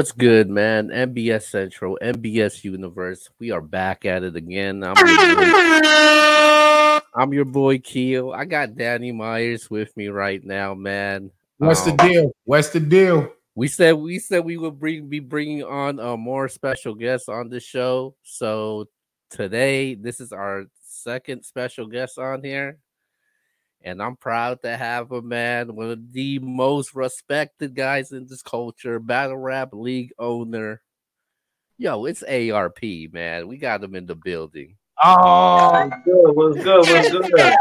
What's good, man? MBS Central, MBS Universe. We are back at it again. I'm your boy, I'm your boy Keo. I got Danny Myers with me right now, man. What's um, the deal? What's the deal? We said we said we would bring be bringing on a more special guests on the show. So today, this is our second special guest on here and I'm proud to have a man, one of the most respected guys in this culture, battle rap league owner. Yo, it's ARP, man. We got him in the building. Oh, what's good? What's good? What's good?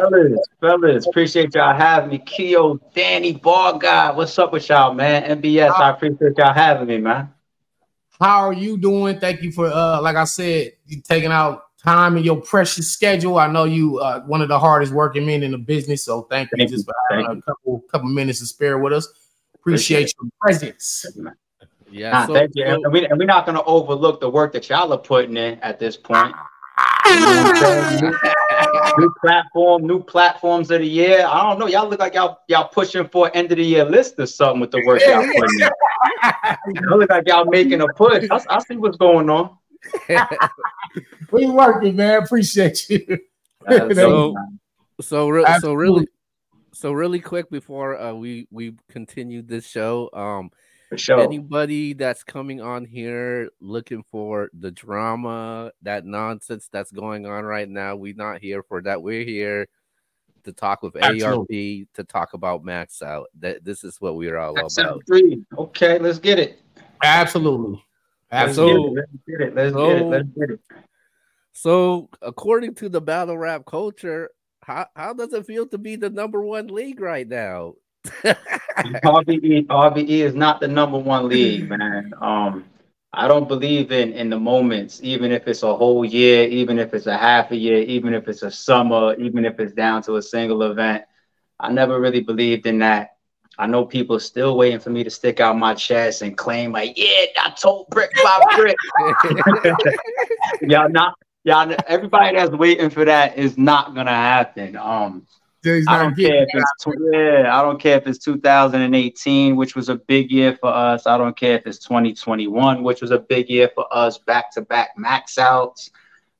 fellas, fellas, appreciate y'all having me. Keo, Danny, Ball Guy, what's up with y'all, man? MBS, I ah. appreciate y'all having me, man. How are you doing? Thank you for uh like I said, you taking out time in your precious schedule. I know you uh one of the hardest working men in the business, so thank, thank you just for having a couple couple minutes to spare with us. Appreciate, Appreciate your presence. Yeah, nah, so, thank you. So, and, we, and we're not going to overlook the work that y'all are putting in at this point new, platform, new platforms of the year. I don't know. Y'all look like y'all y'all pushing for end of the year list or something with the work y'all putting in. y'all look like y'all making a push. I, I see what's going on. we working, man. Appreciate you. so, so, re- so really, so really quick before uh, we we continue this show, um, for sure. Anybody that's coming on here looking for the drama, that nonsense that's going on right now, we're not here for that. We're here to talk with Absolutely. ARP, to talk about Max Out. That this is what we're all Max about. Three. Okay, let's get it. Absolutely. Absolutely. Let's get it. Let's, so, get, it. let's get it. So, according to the battle rap culture, how, how does it feel to be the number one league right now? RBE RBE is not the number one league, man. Um, I don't believe in in the moments, even if it's a whole year, even if it's a half a year, even if it's a summer, even if it's down to a single event. I never really believed in that. I know people still waiting for me to stick out my chest and claim like, yeah, I told brick by brick. y'all not y'all everybody that's waiting for that is not gonna happen. Um I don't care if it's yeah, I don't care if it's 2018, which was a big year for us. I don't care if it's 2021, which was a big year for us, back to back max outs.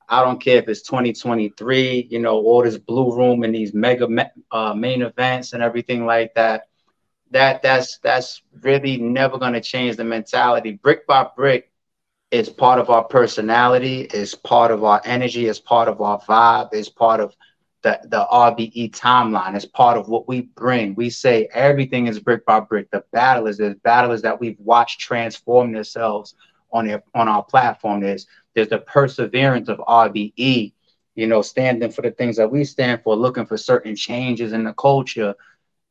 I don't care if it's 2023, you know, all this blue room and these mega uh, main events and everything like that. That that's that's really never going to change the mentality. Brick by brick is part of our personality, is part of our energy, is part of our vibe, is part of the, the RBE timeline as part of what we bring. We say everything is brick by brick. The battle is there's battles that we've watched transform themselves on their on our platform. There's there's the perseverance of RBE, you know, standing for the things that we stand for, looking for certain changes in the culture.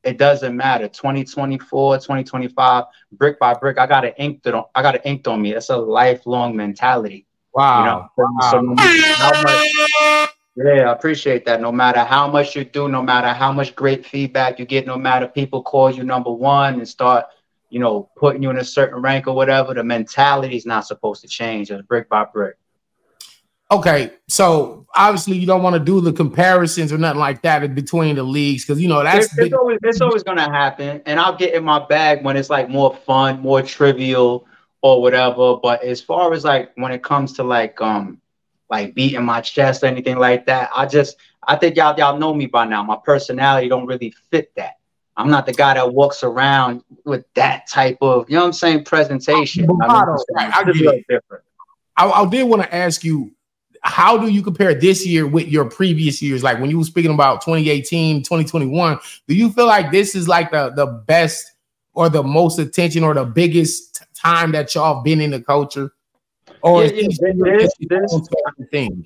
It doesn't matter. 2024, 2025, brick by brick. I got it inked on I got it inked on me. That's a lifelong mentality. Wow. You know? wow. So yeah, I appreciate that. No matter how much you do, no matter how much great feedback you get, no matter people call you number one and start, you know, putting you in a certain rank or whatever, the mentality is not supposed to change. It's brick by brick. Okay, so obviously you don't want to do the comparisons or nothing like that between the leagues because you know that's it's, it's always it's always going to happen, and I'll get in my bag when it's like more fun, more trivial or whatever. But as far as like when it comes to like um like beating my chest or anything like that. I just I think y'all y'all know me by now. My personality don't really fit that. I'm not the guy that walks around with that type of, you know what I'm saying, presentation. I, mean, I, different. I, I did want to ask you, how do you compare this year with your previous years? Like when you were speaking about 2018, 2021, do you feel like this is like the, the best or the most attention or the biggest time that y'all been in the culture? Or yeah, yeah, this, thing?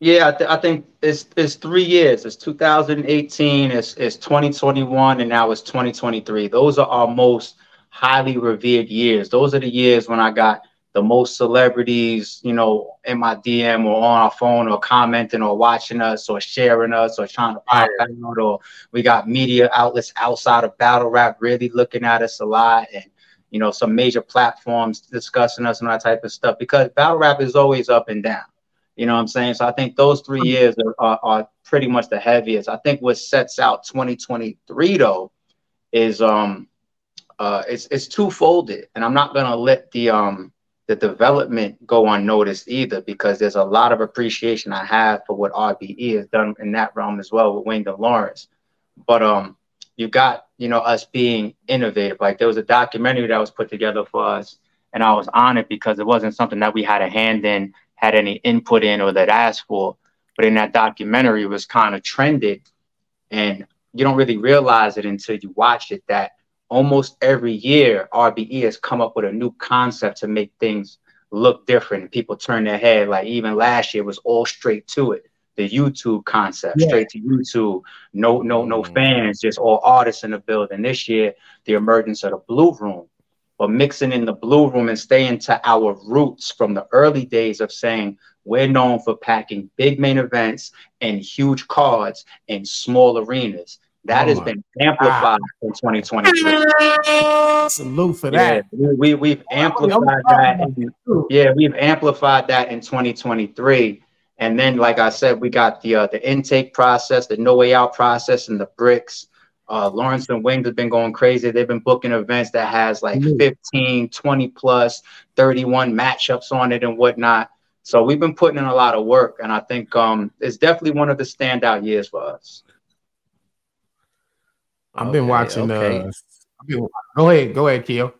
Yeah, I, th- I, think it's it's three years. It's 2018, it's it's 2021, and now it's 2023. Those are our most highly revered years. Those are the years when I got the most celebrities, you know, in my DM or on our phone or commenting or watching us or sharing us or trying to pop out or we got media outlets outside of battle rap really looking at us a lot and you know, some major platforms discussing us and that type of stuff because battle rap is always up and down. You know what I'm saying? So I think those three years are, are, are pretty much the heaviest. I think what sets out 2023 though is um uh it's it's two-folded, and I'm not gonna let the um the development go unnoticed either because there's a lot of appreciation I have for what RBE has done in that realm as well with Wayne Lawrence. But um you got you know us being innovative. Like there was a documentary that was put together for us, and I was on it because it wasn't something that we had a hand in, had any input in, or that asked for. But in that documentary, it was kind of trended, and you don't really realize it until you watch it that almost every year RBE has come up with a new concept to make things look different people turn their head. Like even last year was all straight to it the YouTube concept, yeah. straight to YouTube. No, no, no mm. fans, just all artists in the building. This year, the emergence of the Blue Room, but mixing in the Blue Room and staying to our roots from the early days of saying we're known for packing big main events and huge cards in small arenas. That oh has been amplified God. in 2023. Salute for that. Yeah, we, we, have amplified that. In, yeah, we've amplified that in 2023 and then, like I said, we got the uh, the intake process, the no way out process, and the bricks. Uh, Lawrence and Wings have been going crazy. They've been booking events that has like mm-hmm. 15, 20 plus, 31 matchups on it and whatnot. So we've been putting in a lot of work, and I think um, it's definitely one of the standout years for us. I've okay, been watching. Okay. Uh, been, go ahead, go ahead, Keo.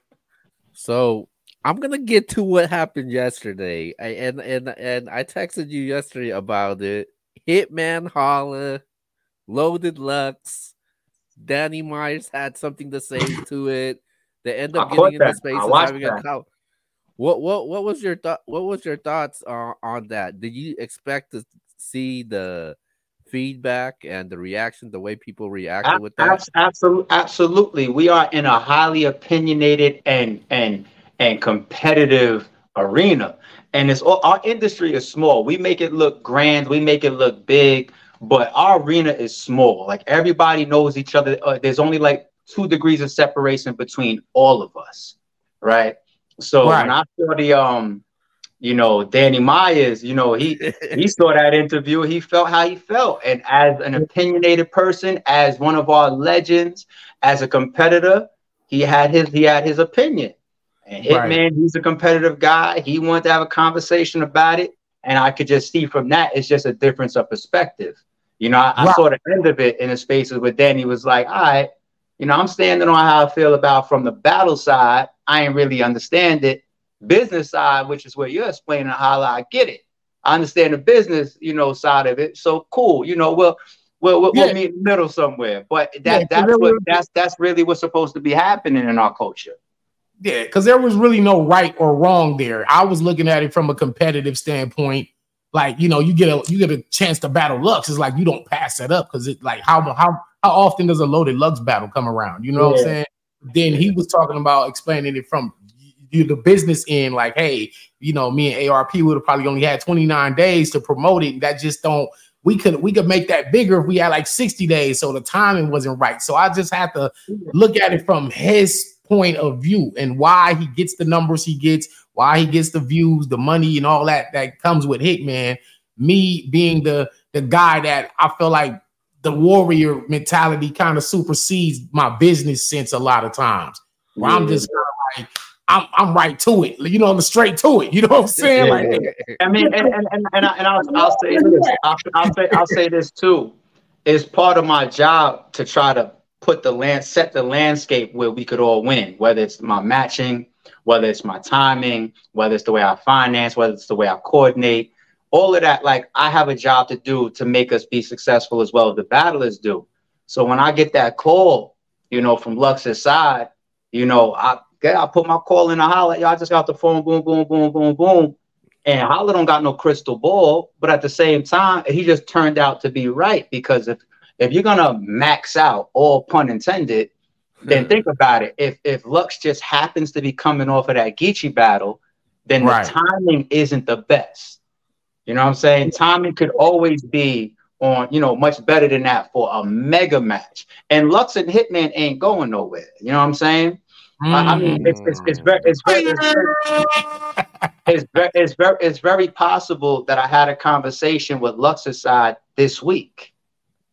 So I'm gonna get to what happened yesterday. I, and and and I texted you yesterday about it. Hitman Holla, Loaded Lux, Danny Myers had something to say to it. They end up getting into space and having that. a cow. What what what was your thought? What was your thoughts uh, on that? Did you expect to see the feedback and the reaction, the way people reacted with that? Absolutely, absolutely. We are in a highly opinionated and and and competitive arena. And it's all, our industry is small. We make it look grand, we make it look big, but our arena is small. Like everybody knows each other. Uh, there's only like two degrees of separation between all of us, right? So right. when I saw the um, you know, Danny Myers, you know, he he saw that interview, he felt how he felt, and as an opinionated person, as one of our legends, as a competitor, he had his he had his opinion. And Hitman, right. he's a competitive guy. He wanted to have a conversation about it. And I could just see from that, it's just a difference of perspective. You know, I, I saw the end of it in the spaces where Danny was like, all right, you know, I'm standing on how I feel about from the battle side. I ain't really understand it. Business side, which is where you're explaining how I get it. I understand the business, you know, side of it. So cool. You know, well, we'll, we'll, yeah. we'll meet in the middle somewhere. But that yeah, that's what that's that's really what's supposed to be happening in our culture. Yeah, because there was really no right or wrong there. I was looking at it from a competitive standpoint. Like, you know, you get a you get a chance to battle Lux. It's like you don't pass that up because it like how how how often does a loaded Lux battle come around? You know yeah. what I'm saying? Then he was talking about explaining it from you the business end, like, hey, you know, me and ARP would have probably only had 29 days to promote it. That just don't we could we could make that bigger if we had like 60 days. So the timing wasn't right. So I just had to look at it from his point of view and why he gets the numbers he gets, why he gets the views, the money, and all that that comes with Hitman. Me being the the guy that I feel like the warrior mentality kind of supersedes my business sense a lot of times. Where yeah. I'm just kind of like I'm, I'm right to it, you know, I'm straight to it. You know what I'm saying? Like, I mean, and and and, and, I, and I'll, I'll say this. I'll, I'll say I'll say this too. It's part of my job to try to put the land set the landscape where we could all win whether it's my matching whether it's my timing whether it's the way i finance whether it's the way i coordinate all of that like i have a job to do to make us be successful as well as the battlers do so when i get that call you know from lux's side you know i get I put my call in a Holla. Y'all just got the phone, boom, boom, boom, boom, boom. And Holla don't got no crystal ball, but at the same time, he just turned out to be right because if if you're gonna max out, all pun intended, then think about it. If if Lux just happens to be coming off of that Geechi battle, then right. the timing isn't the best. You know what I'm saying? Timing could always be on, you know, much better than that for a mega match. And Lux and Hitman ain't going nowhere. You know what I'm saying? Mm. I, I, mean, it's it's, it's very it's very it's very, it's very it's very it's very possible that I had a conversation with Lux's side this week.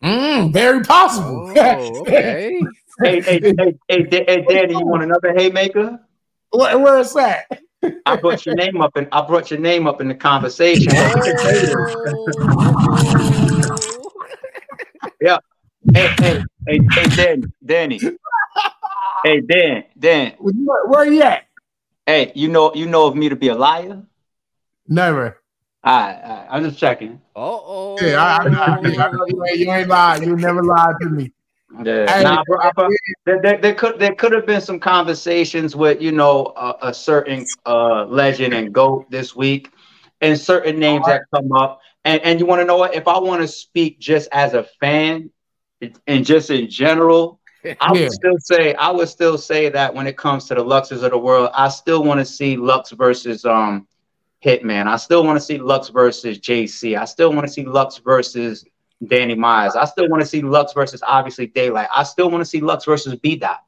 Mm, very possible. Oh, okay. hey, hey, hey, hey, hey, Danny, you want another haymaker? Where, where is that? I brought your name up and I brought your name up in the conversation. yeah. Hey, hey, hey, hey, Dan, Danny. Hey, Dan, Dan. Where, where you at? Hey, you know, you know of me to be a liar. Never. All right, all right. I'm just checking. oh. Yeah, I, I, I, you, ain't, you ain't lied. You never lied to me. Yeah. Hey, nah, bro, bro, there, there, there, could there could have been some conversations with you know a, a certain uh, legend and goat this week, and certain names right. that come up. And and you want to know what? If I want to speak just as a fan, and just in general, I would still say I would still say that when it comes to the Luxes of the world, I still want to see Lux versus um Hitman. I still want to see Lux versus JC. I still want to see Lux versus Danny Myers. I still want to see Lux versus obviously Daylight. I still want to see Lux versus B Dot.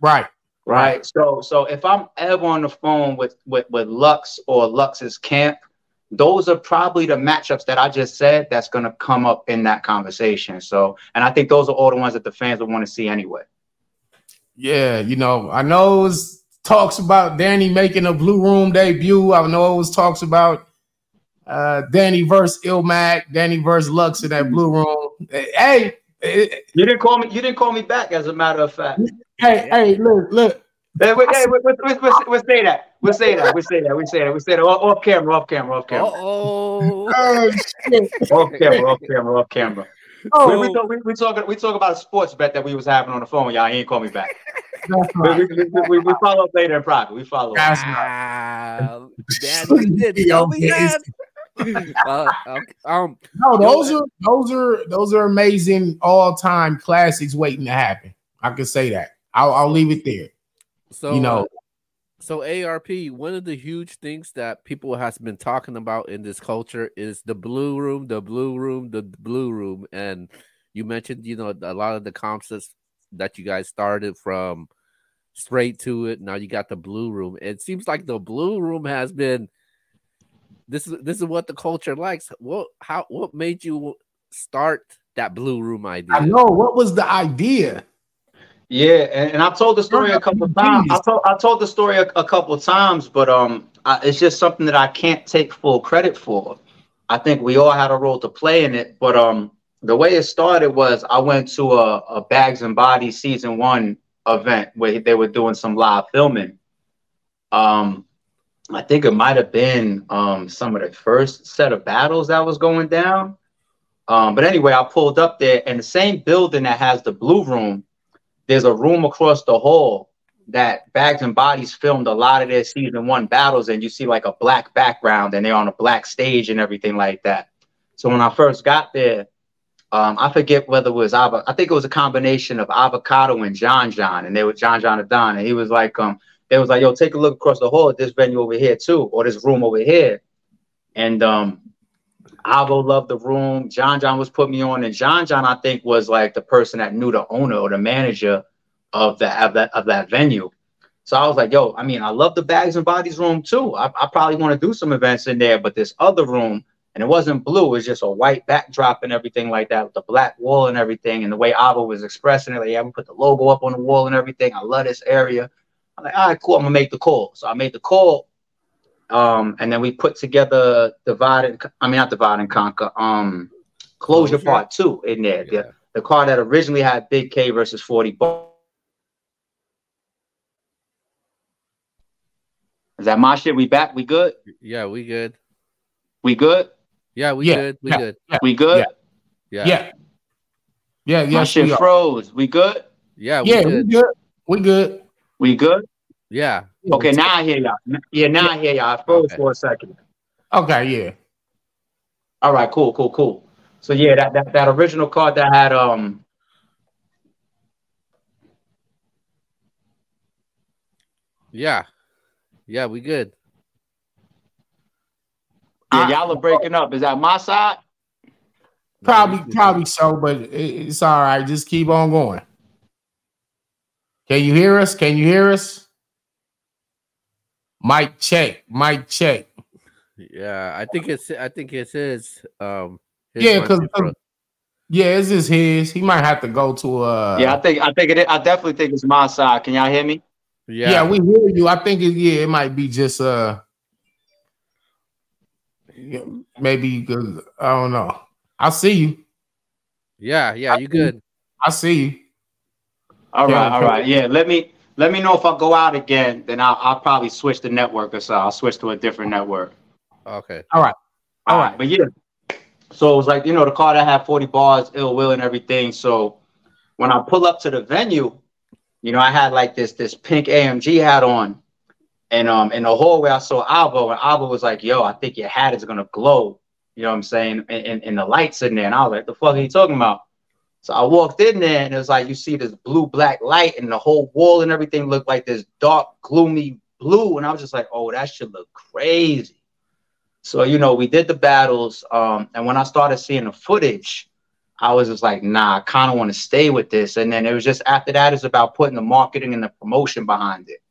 Right. Right. So so if I'm ever on the phone with with with Lux or Lux's camp, those are probably the matchups that I just said that's going to come up in that conversation. So, and I think those are all the ones that the fans would want to see anyway. Yeah, you know, I know it was talks about Danny making a Blue Room debut. I know it was talks about uh, Danny versus Ilmac, Danny versus Lux in that Blue Room. Hey, you didn't call me. You didn't call me back. As a matter of fact. Hey, hey, look, look. Hey, wait, hey, we, we, we, we, say that. We say that. We say that. We say that. We say that. Off, camera. Off camera. Off camera. oh off camera. Off camera. Off camera. Oh. We, we, talk, we, we, talk, we talk about a sports bet that we was having on the phone. Y'all he ain't call me back. Right. we, we, we, we, follow up later in private. We follow That's up. Right. Dad, you did tell me that. uh, um, no, those are those are those are amazing all time classics waiting to happen. I can say that. I'll, I'll leave it there. So you know, so ARP, one of the huge things that people has been talking about in this culture is the blue room, the blue room, the blue room, and you mentioned you know a lot of the concepts that you guys started from straight to it. Now you got the blue room. It seems like the blue room has been this is this is what the culture likes. What how what made you start that blue room idea? I know what was the idea. Yeah, and, and I've told the story a couple of times. I told I told the story a, a couple of times, but um, I, it's just something that I can't take full credit for. I think we all had a role to play in it, but um, the way it started was I went to a, a Bags and Bodies season one event where they were doing some live filming. Um, I think it might have been um, some of the first set of battles that was going down. Um, but anyway, I pulled up there, and the same building that has the blue room, there's a room across the hall that Bags and Bodies filmed a lot of their season one battles, and you see like a black background, and they're on a black stage and everything like that. So when I first got there, um, I forget whether it was I think it was a combination of avocado and John John, and they were John John Da Don, and he was like, um, they was like, yo, take a look across the hall at this venue over here too, or this room over here. And um Avo loved the room. John John was put me on, and John John, I think, was like the person that knew the owner or the manager of that of that of that venue. So I was like, yo, I mean, I love the bags and bodies room too. I, I probably want to do some events in there, but this other room, and it wasn't blue, it was just a white backdrop and everything like that, with the black wall and everything. And the way Avo was expressing it, like, yeah, we put the logo up on the wall and everything. I love this area. I'm like, all right, cool. I'm gonna make the call. So I made the call, um, and then we put together divide and I mean not divide and conquer. Um, closure, closure. part two in there. Yeah. The, the car that originally had Big K versus 40 Barrz. Is that my shit? We back? We good? Yeah, we good. We good? Yeah, we yeah, good. We yeah, good. Yeah, we good? Yeah. Yeah. Yeah, yeah. My shit froze. We good? Yeah, we yeah, good. we good. We good. We good? Yeah. Okay, now I hear y'all. Yeah, now I hear y'all. I froze okay. for a second. Okay, yeah. All right, cool, cool, cool. So yeah, that that, that original card that had um Yeah. Yeah, we good. Yeah, y'all are breaking up. Is that my side? Probably, probably so, but it's all right. Just keep on going. Can you hear us? Can you hear us? Mic check. Mic check. Yeah, I think it's I think it's his. Um, his yeah, because yeah, it's is his. He might have to go to uh Yeah, I think I think it I definitely think it's my side. Can y'all hear me? Yeah, yeah, we hear you. I think it yeah, it might be just uh maybe because I don't know. I see you. Yeah, yeah, you good. I see you. All right, all right. Yeah, let me let me know if I go out again. Then I'll, I'll probably switch the network or so. I'll switch to a different network. Okay. All right. All, all right. right. But yeah, so it was like you know the car that had forty bars, ill will, and everything. So when I pull up to the venue, you know I had like this this pink AMG hat on, and um in the hallway I saw Albo, and Albo was like, "Yo, I think your hat is gonna glow." You know what I'm saying? And, and, the lights in there, and I was like, "The fuck are you talking about?" So I walked in there and it was like you see this blue black light and the whole wall and everything looked like this dark, gloomy blue. And I was just like, oh, that should look crazy. So, you know, we did the battles. Um, and when I started seeing the footage, I was just like, nah, I kind of want to stay with this. And then it was just after that, it's about putting the marketing and the promotion behind it.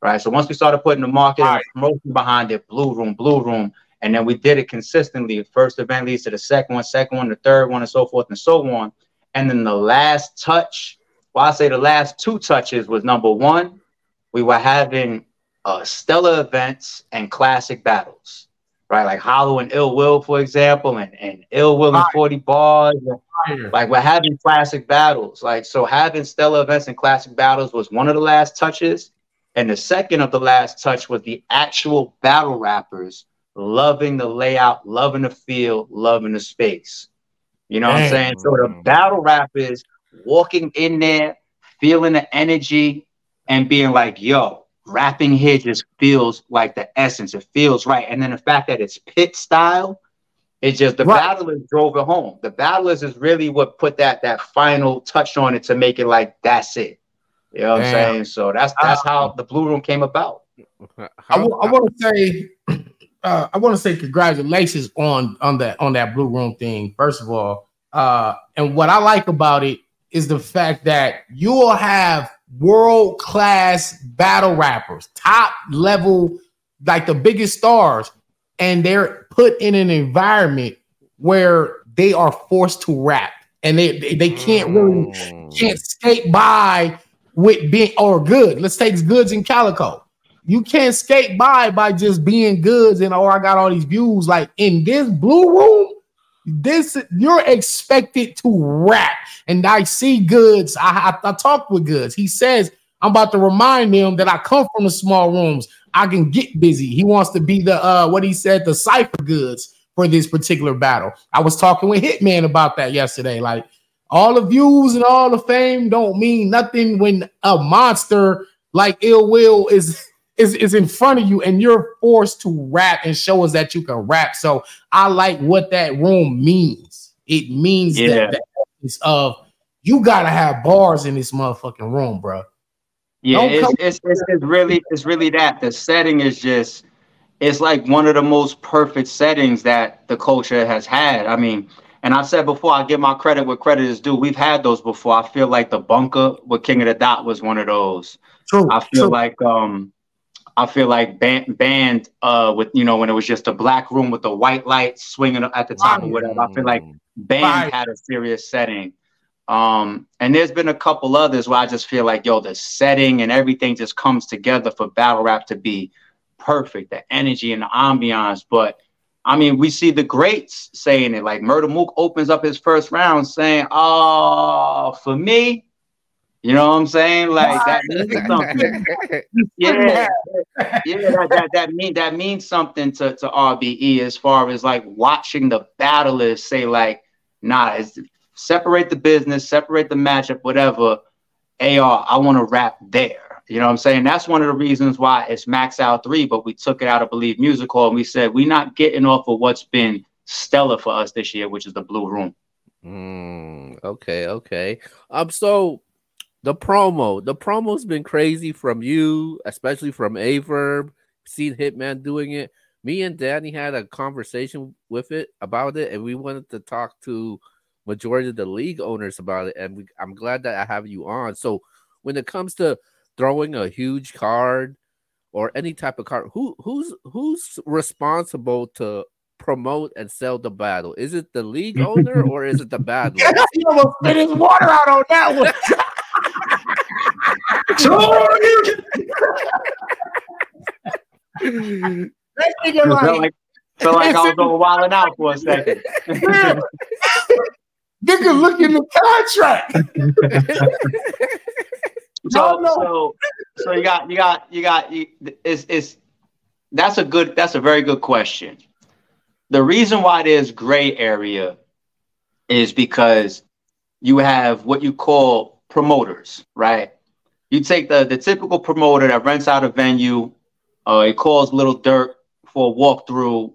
Right. So once we started putting the marketing right. and promotion behind it, Blue Room, Blue Room, and then we did it consistently. First event leads to the second one, second one, the third one, and so forth and so on. And then the last touch, well, I say the last two touches was number one, we were having uh, stellar events and classic battles, right? Like Hollow and Ill Will, for example, and, and Ill Will and 40 Barrz. Like we're having classic battles. Like so having stellar events and classic battles was one of the last touches. And the second of the last touch was the actual battle rappers loving the layout, loving the feel, loving the space. You know Dang. what I'm saying? So the battle rappers walking in there, feeling the energy, and being like, yo, rapping here just feels like the essence. It feels right. And then the fact that it's pit style, it's just the right. battlers drove it home. The battlers is really what put that that final touch on it to make it like that's it. You know what Damn. I'm saying? So that's that's how the blue room came about. I, w- I want to say uh, I want to say congratulations on on that on that blue room thing. First of all, uh, and what I like about it is the fact that you will have world class battle rappers, top level, like the biggest stars, and they're put in an environment where they are forced to rap, and they they, they can't really mm. can't skate by with being or good. Let's take Goodz in Calicoe you can't skate by by just being Goodz and oh, I got all these views. Like in this blue room, this you're expected to rap. And I see Goodz. I, I, I talk with Goodz. He says I'm about to remind them that I come from the small rooms. I can get busy. He wants to be the uh what he said, the cipher Goodz for this particular battle. I was talking with Hitman about that yesterday. Like all the views and all the fame don't mean nothing when a monster like Ill Will is is, is in front of you and you're forced to rap and show us that you can rap. So I like what that room means. It means yeah. that of you gotta have bars in this motherfucking room, bro. Yeah, it's, it's, it's, it's really it's really that the setting is just it's like one of the most perfect settings that the culture has had. I mean, and I said before, I give my credit where credit is due. We've had those before. I feel like the bunker with King of the Dot was one of those. True, I feel true. like um I feel like band, band uh, with you know when it was just a black room with the white lights swinging at the top or whatever. I feel like band had a serious setting. Um, and there's been a couple others where I just feel like yo, the setting and everything just comes together for battle rap to be perfect. The energy and the ambiance, but I mean, we see the greats saying it. Like Murda Mook opens up his first round saying, "Oh, for me, you know what I'm saying? Like that means something. yeah, yeah, that, that, that mean that means something to, to RBE as far as like watching the battlers say like, nah, it's, separate the business, separate the matchup, whatever. AR, I want to rap there. You know what I'm saying? That's one of the reasons why it's Max Out 3, but we took it out of Believe Music Hall and we said we're not getting off of what's been stellar for us this year, which is the Blue Room. Mm, okay, okay. Um, so the promo, the promo's been crazy from you, especially from Averb. Seen Hitman doing it. Me and Danny had a conversation with it about it, and we wanted to talk to majority of the league owners about it. And we, I'm glad that I have you on. So when it comes to throwing a huge card, or any type of card, who who's who's responsible to promote and sell the battle? Is it the league owner or is it the battle? he almost spit his water out on that one. that nigga like, like, felt like I was over wilding out for a second. Nigga, look in the contract. so, no, no. so, so you got, you got, you got. You, it's, it's. That's a good. That's a very good question. The reason why there's gray area is because you have what you call promoters, right? You take the the typical promoter that rents out a venue. Uh, he calls Little Durk for a walkthrough,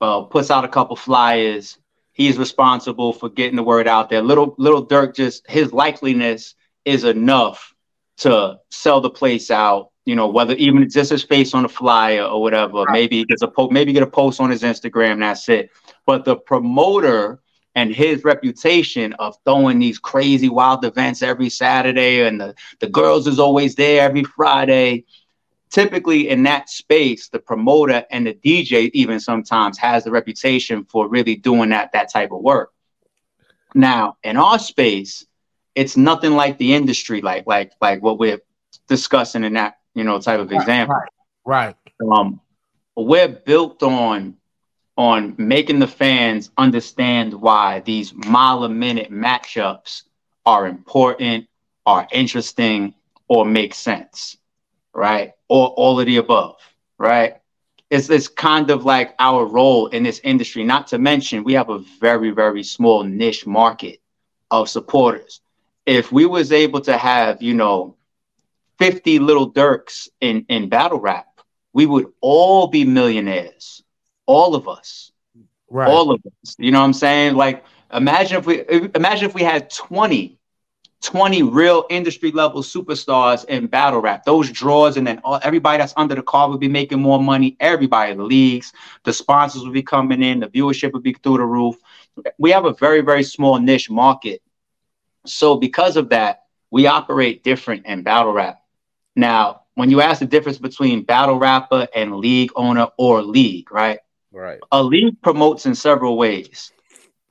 uh, puts out a couple flyers, he's responsible for getting the word out there. Little Little Durk just his likeliness is enough to sell the place out. You know, whether even just his face on a flyer or whatever. Maybe he gets a po- maybe get a post on his Instagram. That's it. But the promoter and his reputation of throwing these crazy wild events every Saturday and the, the girls is always there every Friday typically in that space, the promoter and the DJ even sometimes has the reputation for really doing that that type of work. Now, in our space, it's nothing like the industry, like like like what we're discussing in that you know type of example. Right. right. Um, we're built on on making the fans understand why these mile a minute matchups are important, are interesting, or make sense right? Or all of the above, right? It's, it's kind of like our role in this industry. Not to mention, we have a very, very small niche market of supporters. If we was able to have, you know, 50 little Durks in, in battle rap, we would all be millionaires. All of us. Right. All of us. You know what I'm saying? Like imagine if we imagine if we had 20 20 real industry level superstars in battle rap. Those draws, and then all, everybody that's under the car would be making more money. Everybody, the leagues, the sponsors would be coming in, the viewership would be through the roof. We have a very, very small niche market. So, because of that, we operate different in battle rap. Now, when you ask the difference between battle rapper and league owner or league, right? Right. A league promotes in several ways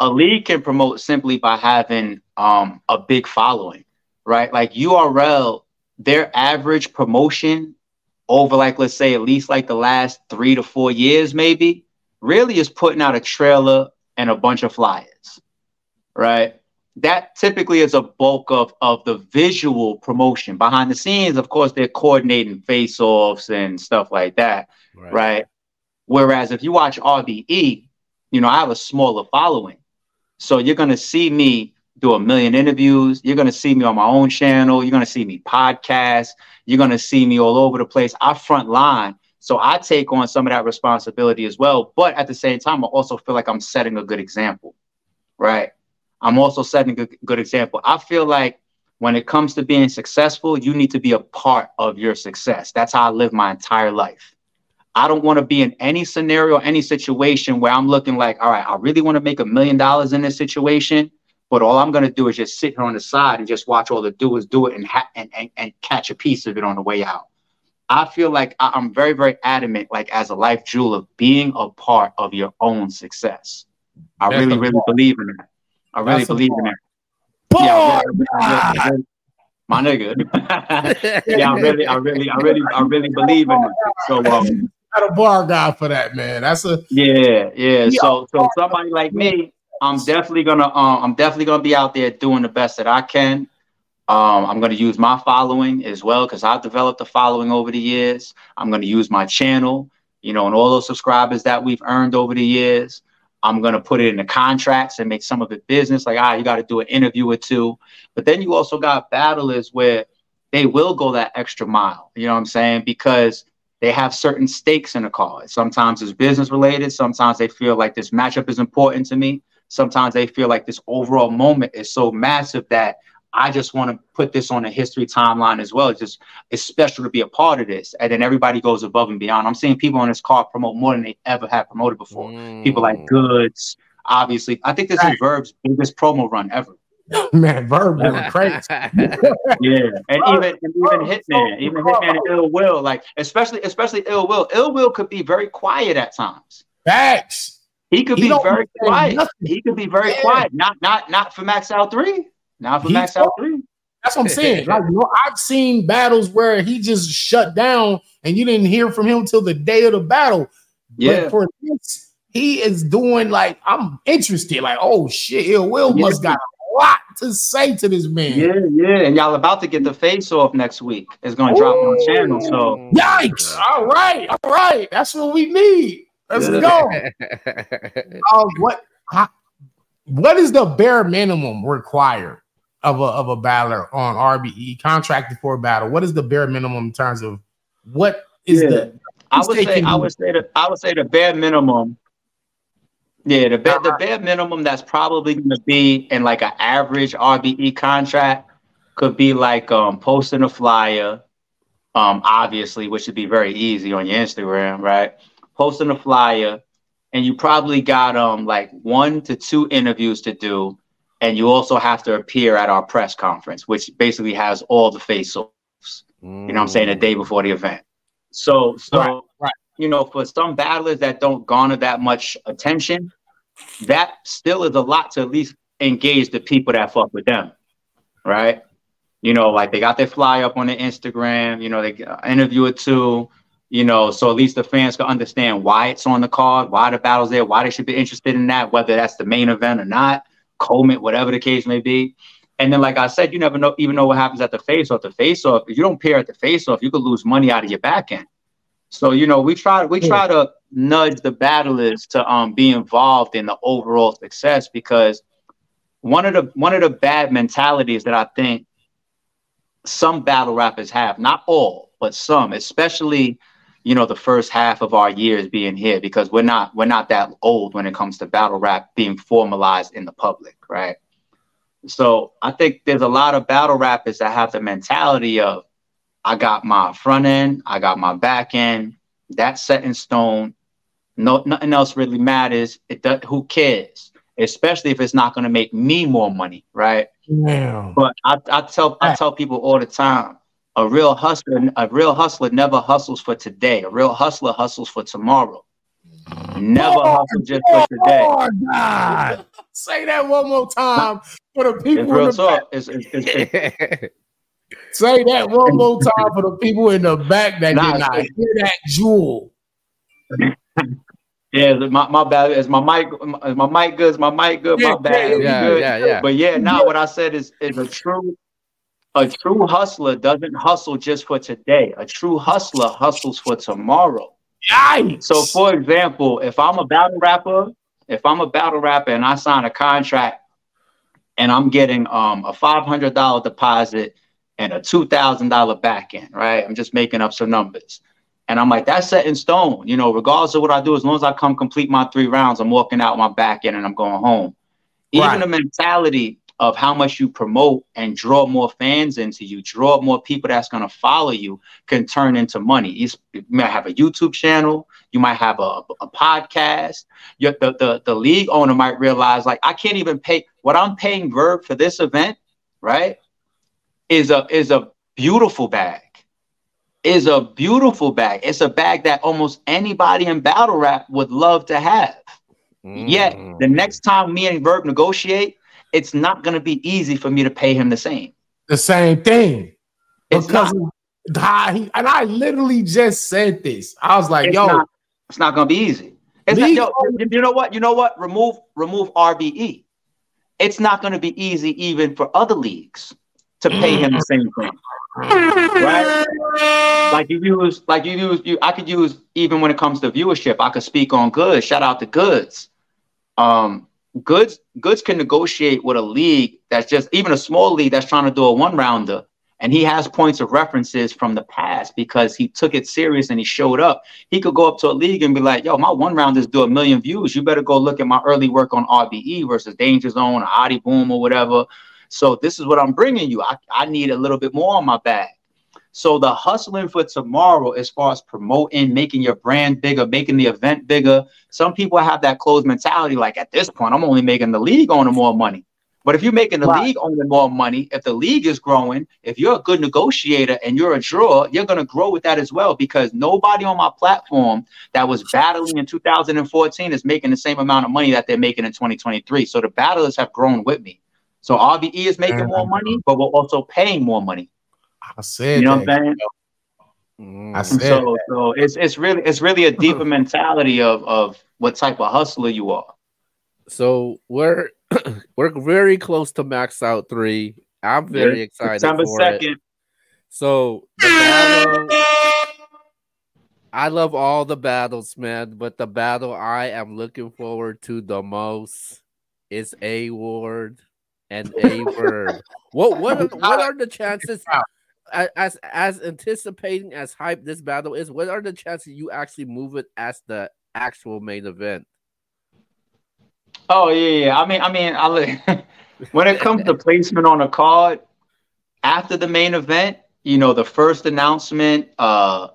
a league can promote simply by having um, a big following, right? Like URL, their average promotion over like let's say at least like the last three to four years, maybe, really is putting out a trailer and a bunch of flyers, right? That typically is a bulk of of the visual promotion. Behind the scenes, of course, they're coordinating face-offs and stuff like that, right? right? Whereas if you watch RBE, you know, I have a smaller following. So you're going to see me do a million interviews. You're going to see me on my own channel. You're going to see me podcast. You're going to see me all over the place. I front line. So I take on some of that responsibility as well. But at the same time, I also feel like I'm setting a good example, right? I'm also setting a good example. I feel like when it comes to being successful, you need to be a part of your success. That's how I live my entire life. I don't want to be in any scenario, any situation where I'm looking like, all right, I really want to make a million dollars in this situation, but all I'm going to do is just sit here on the side and just watch all the doers do it and, ha- and, and, and catch a piece of it on the way out. I feel like I- I'm very, very adamant, like as a life jeweler, being a part of your own success. I That's really, really believe in that. I really That's believe in that. Yeah, my nigga. yeah, I really, I really, I really, I really believe in it. So um got a bar guy for that, man. That's a yeah, yeah. So so somebody like me, I'm definitely gonna um I'm definitely gonna be out there doing the best that I can. Um, I'm going to use my following as well because I've developed a following over the years. I'm going to use my channel, you know, and all those subscribers that we've earned over the years. I'm going to put it in the contracts and make some of it business. Like, ah, you got to do an interview or two. But then you also got battlers where they will go that extra mile. You know what I'm saying? Because they have certain stakes in the card. Sometimes it's business related. Sometimes they feel like this matchup is important to me. Sometimes they feel like this overall moment is so massive that I just want to put this on a history timeline as well. It's just it's special to be a part of this. And then everybody goes above and beyond. I'm seeing people on this card promote more than they ever have promoted before. Mm. People like Goodz, obviously. I think this right. is Verb's biggest promo run ever. Man, Verb going crazy. yeah, and even and even Hitman, even Hitman and Ill Will, like especially especially Ill Will. Ill Will could be very quiet at times. Facts. He could he be very quiet. Nothing. He could be very yeah. quiet. Not not not for Max Out three. Not for he Max Out three. That's what I'm saying. like you know, I've seen battles where he just shut down and you didn't hear from him till the day of the battle. Yeah. But for this, he is doing like I'm interested. Like, oh shit, Ill Will yeah. must got a lot to say to this man. Yeah, yeah. And y'all about to get the face off next week. It's gonna Ooh. drop on the channel. So yikes. All right, all right. That's what we need. Let's yeah. go. uh, what how, what is the bare minimum required of a of a battler on RBE contracted for a battle? What is the bare minimum in terms of what is yeah. the I would say I would say the I would say the bare minimum. Yeah, the bare, the bare minimum that's probably going to be in like an average RBE contract could be like um posting a flyer, um obviously, which would be very easy on your Instagram, right? Posting a flyer, and you probably got um like one to two interviews to do, and you also have to appear at our press conference, which basically has all the face offs. Mm. You know what I'm saying? The day before the event. So, so right, right. you know, for some battlers that don't garner that much attention, that still is a lot to at least engage the people that fuck with them, right? You know, like they got their fly up on their Instagram. You know, they interview it too. You know, so at least the fans can understand why it's on the card, why the battle's there, why they should be interested in that, whether that's the main event or not, comment, whatever the case may be. And then, like I said, you never know, even know what happens at the face off. The face off, if you don't pair at the face off, you could lose money out of your back end. So, you know, we try we try to nudge the battlers to um be involved in the overall success because one of the one of the bad mentalities that I think some battle rappers have, not all, but some, especially you know the first half of our years being here because we're not we're not that old when it comes to battle rap being formalized in the public, right? So I think there's a lot of battle rappers that have the mentality of I got my front end, I got my back end, that's set in stone. No, nothing else really matters. It does, who cares? Especially if it's not going to make me more money, right? Yeah. But I, I tell I tell people all the time, a real hustler, a real hustler never hustles for today. A real hustler hustles for tomorrow. Never oh, hustle just for today. Oh God. Say that one more time for the people in the back. It's, it's, it's, Say that one more time for the people in the back that nah, did not hear that jewel. Yeah, my, my bad. Is my mic is my mic good? Is my mic good? Yeah, my bad. Yeah, good. yeah, yeah. But yeah, now what I said is is a true a true hustler doesn't hustle just for today. A true hustler hustles for tomorrow. Yikes. So, for example, if I'm a battle rapper, if I'm a battle rapper and I sign a contract and I'm getting um, a $500 deposit and a $2,000 back end, right? I'm just making up some numbers. And I'm like, that's set in stone. You know, regardless of what I do, as long as I come complete my three rounds, I'm walking out my back end and I'm going home. Right. Even the mentality of how much you promote and draw more fans into you, draw more people that's going to follow you, can turn into money. You might have a YouTube channel, you might have a, a podcast. the, the, the league owner might realize, like, I can't even pay what I'm paying Verb for this event, right? Is a is a beautiful bag. Is a beautiful bag. It's a bag that almost anybody in battle rap would love to have. Mm. Yet the next time me and Verb negotiate, it's not going to be easy for me to pay him the same. The same thing. It's because not. He, and I literally just said this. I was like, it's yo, not, it's not going to be easy. It's not, yo, you know what? You know what? Remove remove RBE. It's not going to be easy even for other leagues to pay him the same thing. Right? Like you use, like you use, you I could use even when it comes to viewership. I could speak on Goodz. Shout out to Goodz. Um, Goodz Goodz can negotiate with a league that's just even a small league that's trying to do a one rounder and he has points of references from the past because he took it serious and he showed up. He could go up to a league and be like yo my one rounders do a million views. You better go look at my early work on rbe versus danger zone or adi boom or whatever. So this is what i'm bringing you. I, I need a little bit more on my bag so the hustling for tomorrow, as far as promoting, making your brand bigger, making the event bigger. Some people have that closed mentality. Like at this point, I'm only making the league owner more money. But if you're making the right. league owning more money, if the league is growing, if you're a good negotiator and you're a drawer, you're going to grow with that as well because nobody on my platform that was battling in 2014 is making the same amount of money that they're making in 2023. So the battlers have grown with me. So RBE is making mm-hmm. more money, but we're also paying more money. I said, you know what I'm saying? Mm. I said so, so it's it's really it's really a deeper mentality of of what type of hustler you are. So we're we're very close to max out three. I'm very yeah. excited September for 2nd. it. So the battle, I love all the battles, man, but the battle I am looking forward to the most is A Ward and Aye Verb. what what what are the chances? As as anticipating as hype this battle is, what are the chances you actually move it as the actual main event? Oh yeah, yeah. I mean, I mean, I when it comes to placement on a card after the main event, you know, the first announcement, uh,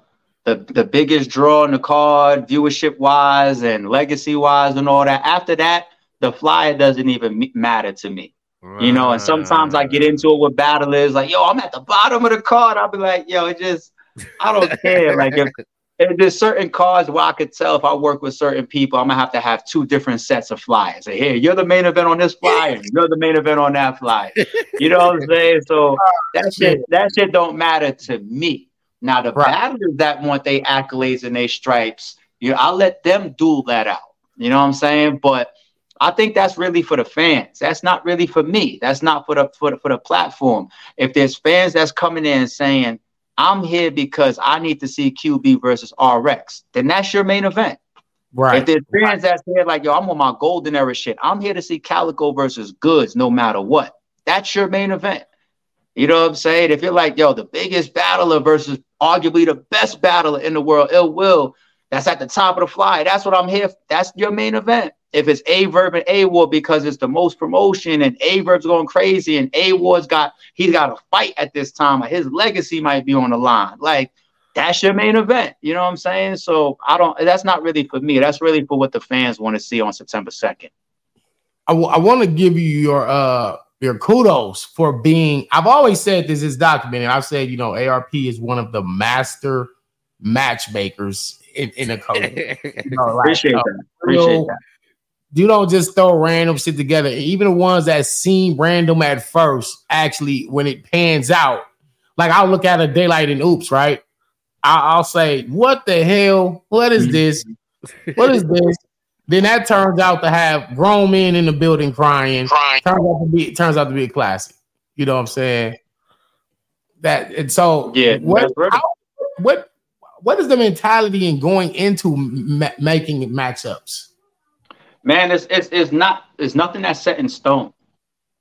the the biggest draw on the card, viewership wise and legacy wise, and all that. After that, the flyer doesn't even matter to me. You know, and sometimes I get into it with battlers, like, yo, I'm at the bottom of the card. I'll be like, yo, it just, I don't care. Like, if and there's certain cards where I could tell if I work with certain people, I'm gonna have to have two different sets of flyers. Say, hey, you're the main event on this flyer, you're the main event on that flyer. You know what I'm saying? So that shit, that shit don't matter to me. Now the right. battlers that want their accolades and their stripes, you know, I'll let them duel that out. You know what I'm saying? But I think that's really for the fans. That's not really for me. That's not for the for the, for the platform. If there's fans that's coming in saying, I'm here because I need to see QB versus RX, then that's your main event. Right. If there's fans that's here like, yo, I'm on my golden era shit. I'm here to see Calicoe versus Goodz no matter what. That's your main event. You know what I'm saying? If you're like, yo, the biggest battler versus arguably the best battler in the world, Ill Will, that's at the top of the fly. That's what I'm here. For. That's your main event if it's Aye Verb and A Ward because it's the most promotion and Aye Verb's going crazy and A Ward's got he's got a fight at this time. His legacy might be on the line. Like that's your main event. You know what I'm saying? So I don't. That's not really for me. That's really for what the fans want to see on September second. I, w- I want to give you your uh your kudos for being. I've always said this is documented. I've said you know ARP is one of the master matchmakers in, in the code. You know, like, Appreciate uh, that. Appreciate that you don't just throw random shit together. Even the ones that seem random at first, actually, when it pans out, like I'll look at a daylight and oops, right? I'll, I'll say, "What the hell? What is this? What is this?" then that turns out to have grown men in the building crying. crying. Turns out to be turns out to be a classic. You know what I'm saying? That and so yeah. What how, what what is the mentality in going into ma- making matchups? Man, it's, it's it's not it's nothing that's set in stone.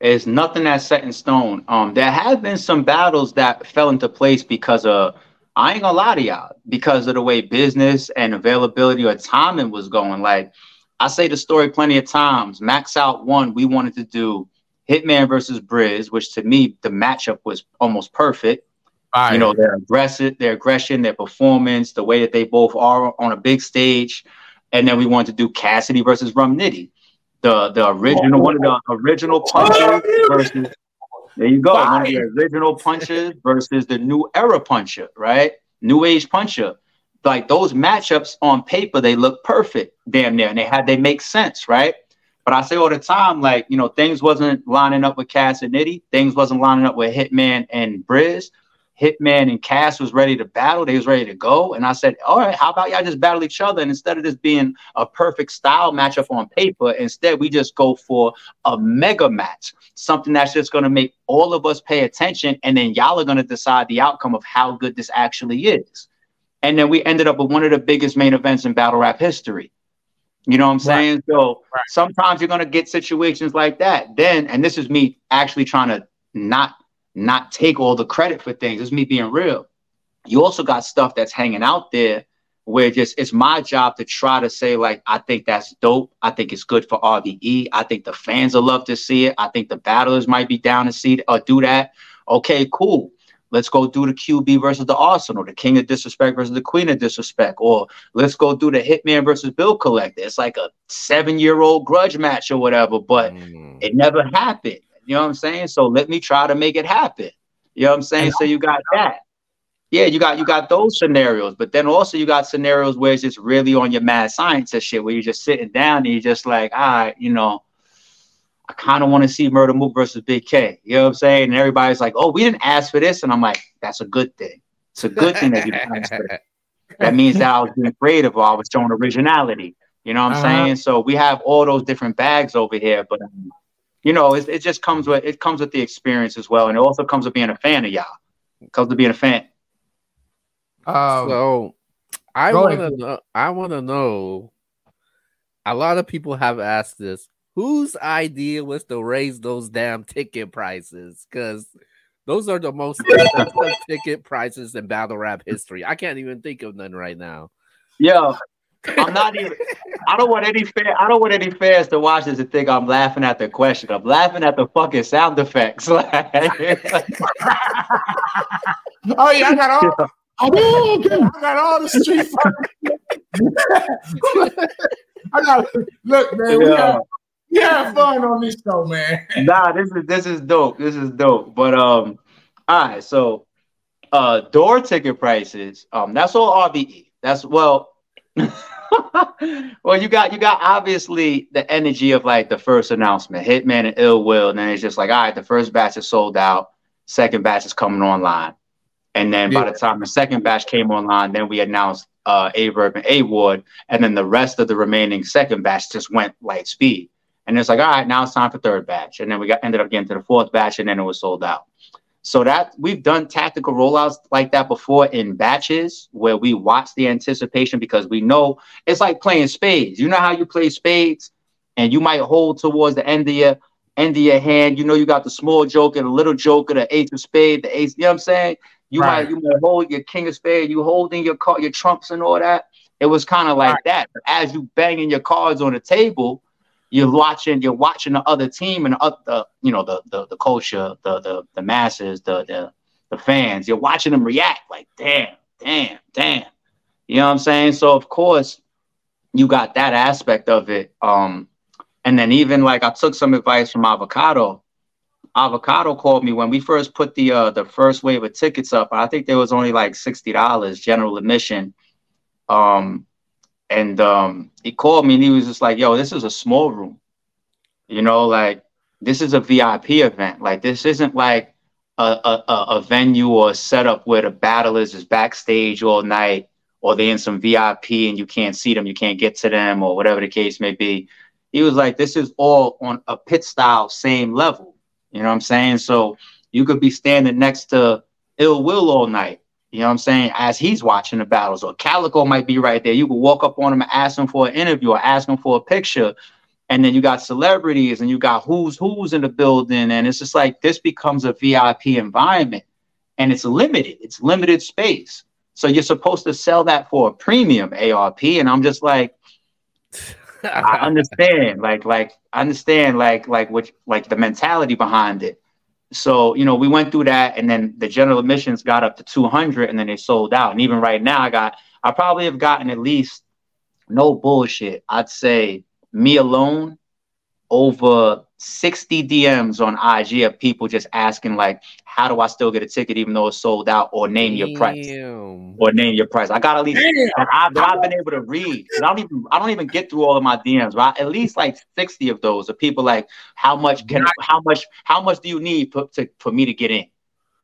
It's nothing that's set in stone. Um, there have been some battles that fell into place because of I ain't gonna lie to y'all, because of the way business and availability or timing was going. Like I say the story plenty of times. Max out one, we wanted to do Hitman versus Briz, which to me the matchup was almost perfect. Fire. You know, their aggressive, their aggression, their performance, the way that they both are on a big stage and then we wanted to do Cassidy versus Rum Nitty, the the original one of the original punches versus. There you go, one of the original punches versus the new era puncher, right? New age puncher. Like those matchups on paper, they look perfect, damn near, and they had they make sense, right? But I say all the time, like you know, things wasn't lining up with Cass and Nitty, things wasn't lining up with Hitman and Briz. Hitman and Cass was ready to battle. They was ready to go. And I said, all right, how about y'all just battle each other? And instead of this being a perfect style matchup on paper, instead we just go for a mega match, something that's just going to make all of us pay attention. And then y'all are going to decide the outcome of how good this actually is. And then we ended up with one of the biggest main events in battle rap history. You know what I'm saying? Right. So right. sometimes you're going to get situations like that. Then, and this is me actually trying to not not take all the credit for things. It's me being real. You also got stuff that's hanging out there where just it's my job to try to say like I think that's dope. I think it's good for RBE. I think the fans will love to see it. I think the battlers might be down to see it or do that. Okay, cool. Let's go do the QB versus the Arsonal, the King of Disrespect versus the Queen of Disrespect, or let's go do the Hitman versus Bill Collector. It's like a seven-year-old grudge match or whatever, but mm. it never happened You know what I'm saying? So let me try to make it happen. You know what I'm saying? So you got that. Yeah, you got you got those scenarios, but then also you got scenarios where it's just really on your mad scientist shit, where you're just sitting down and you're just like, all right, you know, I kind of want to see Murder Mook versus Big K. You know what I'm saying? And everybody's like, oh, we didn't ask for this, and I'm like, that's a good thing. It's a good thing that you didn't ask for That means that I was being creative or I was showing originality. You know what I'm uh-huh. saying? So we have all those different bags over here, but um, you know, it, it just comes with it comes with the experience as well, and it also comes with being a fan of y'all. It comes with being a fan. Um, so I want to know. I want to know. A lot of people have asked this. Whose idea was to raise those damn ticket prices? Because those are the most expensive ticket prices in battle rap history. I can't even think of none right now. Yeah, I'm not even. I don't want any fan. I don't want any fans to watch this and think I'm laughing at the question. I'm laughing at the fucking sound effects. oh yeah, I got all. I got all the street I got look, man. We have, we have fun on this show, man. Nah, this is this is dope. This is dope. But um, all right. So, uh, door ticket prices. Um, that's all RBE. That's well. well, you got you got obviously the energy of like the first announcement, Hitman and Ill Will, and then it's just like, all right, the first batch is sold out, second batch is coming online, and then yeah. by the time the second batch came online, then we announced uh, Aye Verb and A Ward, and then the rest of the remaining second batch just went light speed, and it's like, all right, now it's time for third batch, and then we got ended up getting to the fourth batch, and then it was sold out. So that we've done tactical rollouts like that before in batches where we watch the anticipation because we know it's like playing spades. You know how you play spades and you might hold towards the end of your end of your hand. You know you got the small joker, the little joker, the ace of spade, the ace. You know what I'm saying? You right. might you might hold your king of spade, you holding your card, your trumps and all that. It was kind of like right. that. But as you banging your cards on the table, you're watching you're watching the other team and the, the you know the, the the culture the the the masses the the the fans you're watching them react like damn damn damn. You know what i'm saying? So of course you got that aspect of it um and then even like i took some advice from avocado. Avocado called me when we first put the uh the first wave of tickets up i think there was only like $60 general admission um and um, he called me and he was just like, "Yo, this is a small room, you know, like this is a VIP event. Like this isn't like a, a, a venue or a setup where the battlers is backstage all night, or they in some VIP and you can't see them, you can't get to them, or whatever the case may be." He was like, "This is all on a pit style, same level." You know what I'm saying? So you could be standing next to Ill Will all night you know what I'm saying? As he's watching the battles, or Calicoe might be right there. You could walk up on him and ask him for an interview or ask him for a picture. And then you got celebrities and you got who's who's in the building. And it's just like this becomes a VIP environment and it's limited, it's limited space. So you're supposed to sell that for a premium ARP. And I'm just like, I understand, like, like I understand, like, like what, like the mentality behind it. So, you know, we went through that and then the general admissions got up to 200 and then they sold out. And even right now, I got, I probably have gotten at least no bullshit. I'd say me alone over 60 DMs on IG of people just asking like, how do I still get a ticket even though it's sold out? Or name Damn. your price. Or name your price. I got at least I've, I've, been able to read. I don't even I don't even get through all of my DMs, right? At least like 60 of those are people like, how much can how much how much do you need for, to, for me to get in?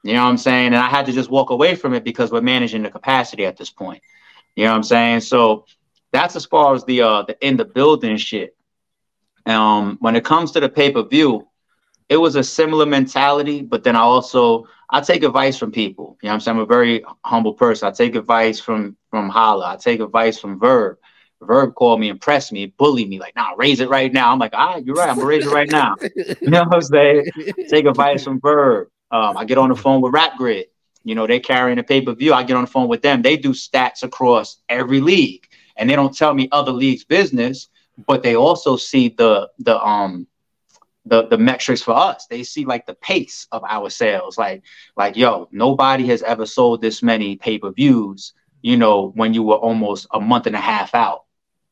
You know what I'm saying? And I had to just walk away from it because we're managing the capacity at this point. You know what I'm saying? So that's as far as the uh the in the building shit. Um, when it comes to the pay per view, it was a similar mentality, but then I also I take advice from people. You know I'm saying? I'm a very humble person. I take advice from from Holla. I take advice from Verb. Verb called me, impressed me, bullied me, like, nah, raise it right now. I'm like, ah, you're right, I'm gonna raise it right now. You know what I'm saying? Take advice from Verb. Um, I get on the phone with Rap Grid. You know, they're carrying a pay-per-view. I get on the phone with them. They do stats across every league. And they don't tell me other leagues' business but they also see the the um the the metrics for us. They see like the pace of our sales. Like like yo, nobody has ever sold this many pay per views. You know, when you were almost a month and a half out.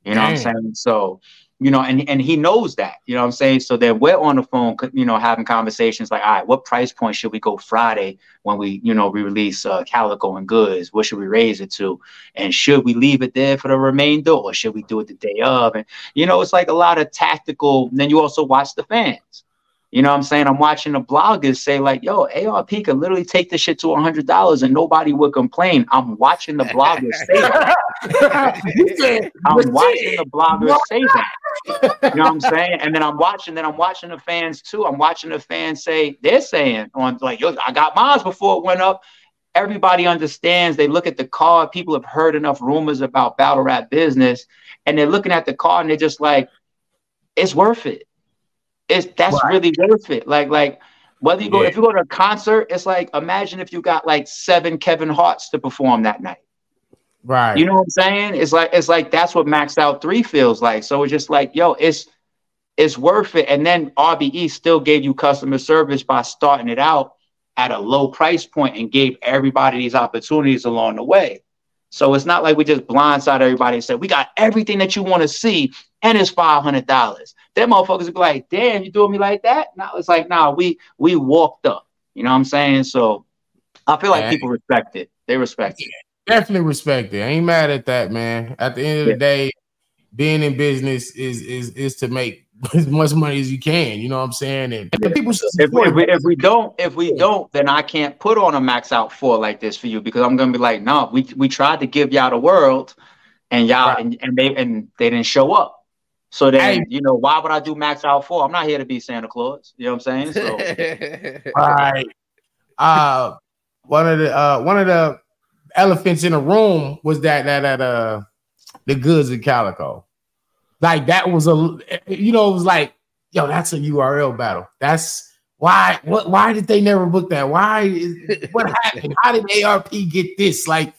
You know Dang. what I'm saying? So you know, and, and he knows that, you know what I'm saying? So then we're on the phone, you know, having conversations like, all right, what price point should we go Friday when we, you know, we release uh, Calicoe and Goodz? What should we raise it to? And should we leave it there for the remainder or should we do it the day of? And, you know, it's like a lot of tactical. then you also watch the fans. You know what I'm saying? I'm watching the bloggers say, like, yo, ARP could literally take this shit to $100 and nobody would complain. I'm watching the bloggers say that. I'm watching the bloggers say that. You know what I'm saying? And then I'm watching, then I'm watching the fans too. I'm watching the fans say, they're saying, on like, yo, I got mine before it went up. Everybody understands. They look at the card. People have heard enough rumors about battle rap business, and they're looking at the card and they're just like, it's worth it it's that's right. really worth it. Like like whether you go yeah. if you go to a concert, it's like imagine if you got like seven Kevin Harts to perform that night. Right. You know what I'm saying? It's like it's like that's what maxed out three feels like. So it's just like, yo, it's it's worth it. And then RBE still gave you customer service by starting it out at a low price point and gave everybody these opportunities along the way. So it's not like we just blindside everybody and said, we got everything that you want to see, and it's five hundred dollars. Them motherfuckers would be like, damn, you doing me like that? Now it's like, nah, we we walked up. You know what I'm saying? So I feel like yeah. people respect it. They respect it. Definitely respect it. I ain't mad at that, man. At the end of yeah. the day, being in business is is is to make as much money as you can. You know what I'm saying? And yeah. people should if, if, we, if we don't, if we don't, then I can't put on a max out four like this for you because I'm gonna be like, no, we we tried to give y'all the world, and y'all right. and, and they and they didn't show up. So then, hey. you know, why would I do max out four? I'm not here to be Santa Claus. You know what I'm saying? So, all right. Uh, one of the uh, one of the elephants in the room was that that that uh the Goodz in Calicoe. Like that was a you know it was like yo that's a URL battle. That's why what why did they never book that? Why is, what happened? How did ARP get this? Like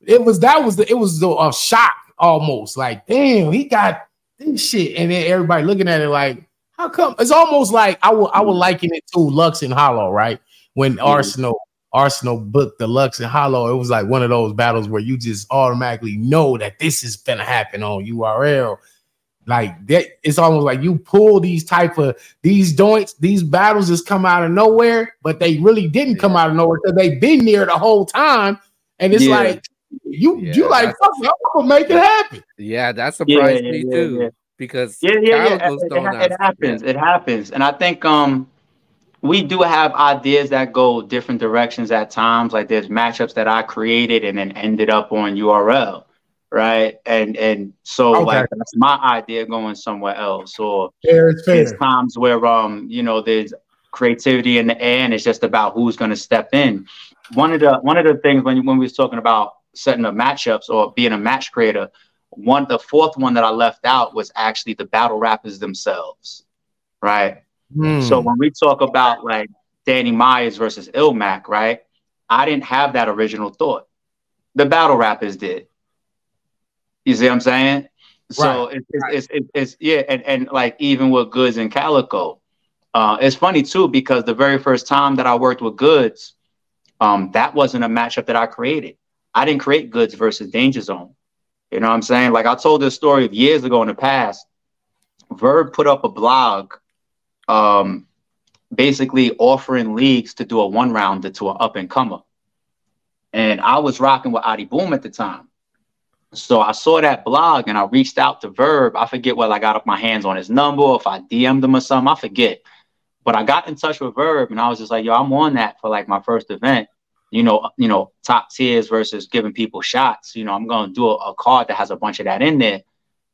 it was that was the it was the, a shock almost. Like damn, he got this shit, and then everybody looking at it like how come? It's almost like I will I will liken it to Lux and Hollow, right? When Arsenal Arsenal booked the Lux and Hollow, it was like one of those battles where you just automatically know that this is gonna happen on URL. Like that, it's almost like you pull these type of these joints, these battles just come out of nowhere, but they really didn't come out of nowhere because they've been there the whole time. And it's yeah. like you yeah, you like fuck, I'm gonna make it happen. Yeah, that surprised yeah, me too because yeah, yeah, yeah. It, it, it happens. It happens, and I think um we do have ideas that go different directions at times. Like there's matchups that I created and then ended up on URL right? And and so okay. like that's my idea going somewhere else. Or fair, fair. there's times where um you know there's creativity in the air and it's just about who's going to step in. One of the one of the things when when we was talking about setting up matchups or being a match creator, one the fourth one that I left out was actually the battle rappers themselves, right? Hmm. So when we talk about like Danny Myers versus Ilmac, right? I didn't have that original thought. The battle rappers did. You see what I'm saying? So right. it's, it's, it's, it's, it's, yeah, and, and like even with Goodz and Calicoe, uh, it's funny too because the very first time that I worked with Goodz, um, that wasn't a matchup that I created. I didn't create Goodz versus Danger Zone. You know what I'm saying? Like I told this story years ago in the past. Verb put up a blog, um, basically offering leagues to do a one rounder to an up and comer, and I was rocking with Adi Boom at the time. So I saw that blog and I reached out to Verb. I forget whether I got up my hands on his number or if I DM'd him or something. I forget. But I got in touch with Verb and I was just like, yo, I'm on that for like my first event. You know, you know, top tiers versus giving people shots. You know, I'm gonna do a, a card that has a bunch of that in there.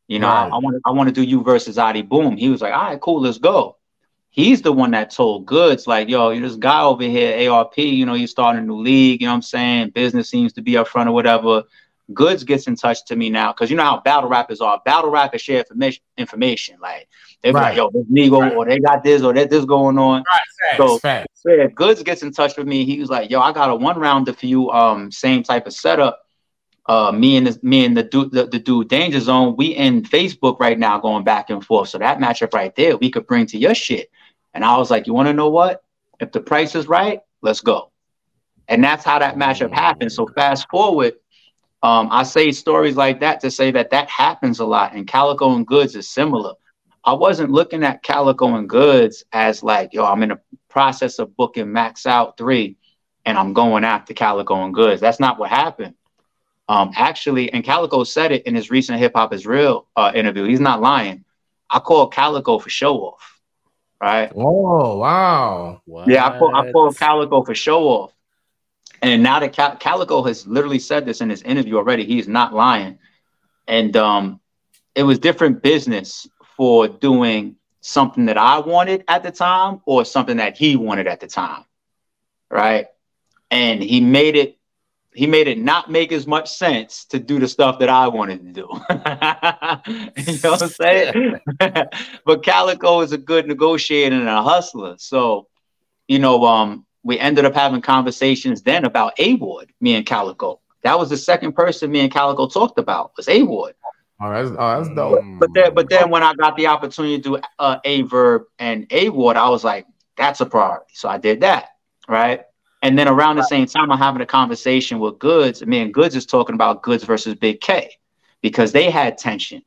You know, right. I, want I want to do you versus Adi Boom. He was like, all right, cool, let's go. He's the one that told Goodz, like, yo, this guy over here, ARP, you know, he's starting a new league, you know what I'm saying? Business seems to be up front or whatever Goodz gets in touch to me now because you know how battle rappers are. Battle rappers share information. Information like they're right. like, "Yo, this Negro," right. or "They got this," or "That this going on." Right, so, facts. Yeah, Goodz gets in touch with me. He was like, "Yo, I got a one rounder for you. Um, same type of setup. Uh, me and the, me and the dude, the, the dude, Danger Zone. We in Facebook right now, going back and forth. So that matchup right there, we could bring to your shit." And I was like, "You want to know what? If the price is right, let's go." And that's how that matchup happened. So fast forward um, I say stories like that to say that that happens a lot, and Calicoe and Goodz is similar. I wasn't looking at Calicoe and Goodz as like, yo, I'm in a process of booking Max Out 3 and I'm going after Calicoe and Goodz. That's not what happened. Um, actually, and Calicoe said it in his recent Hip Hop is Real uh, interview. He's not lying. I called Calicoe for show off, right? Oh wow! What? Yeah, I call I call Calicoe for show off. And now that Cal- Calicoe has literally said this in his interview already, he's not lying. And um, it was different business for doing something that I wanted at the time or something that he wanted at the time, right? And he made it he made it not make as much sense to do the stuff that I wanted to do. you know what I'm saying? but Calicoe is a good negotiator and a hustler. So, you know, um, we ended up having conversations then about A Ward, me and Calicoe. That was the second person me and Calicoe talked about was A Ward. Oh, that's, oh, that's dope. But then, but then when I got the opportunity to do uh, Aye Verb and A Ward, I was like, that's a priority. So I did that, right? And then around the same time, I'm having a conversation with Goodz. Me and Goodz is talking about Goodz versus Big K because they had tension,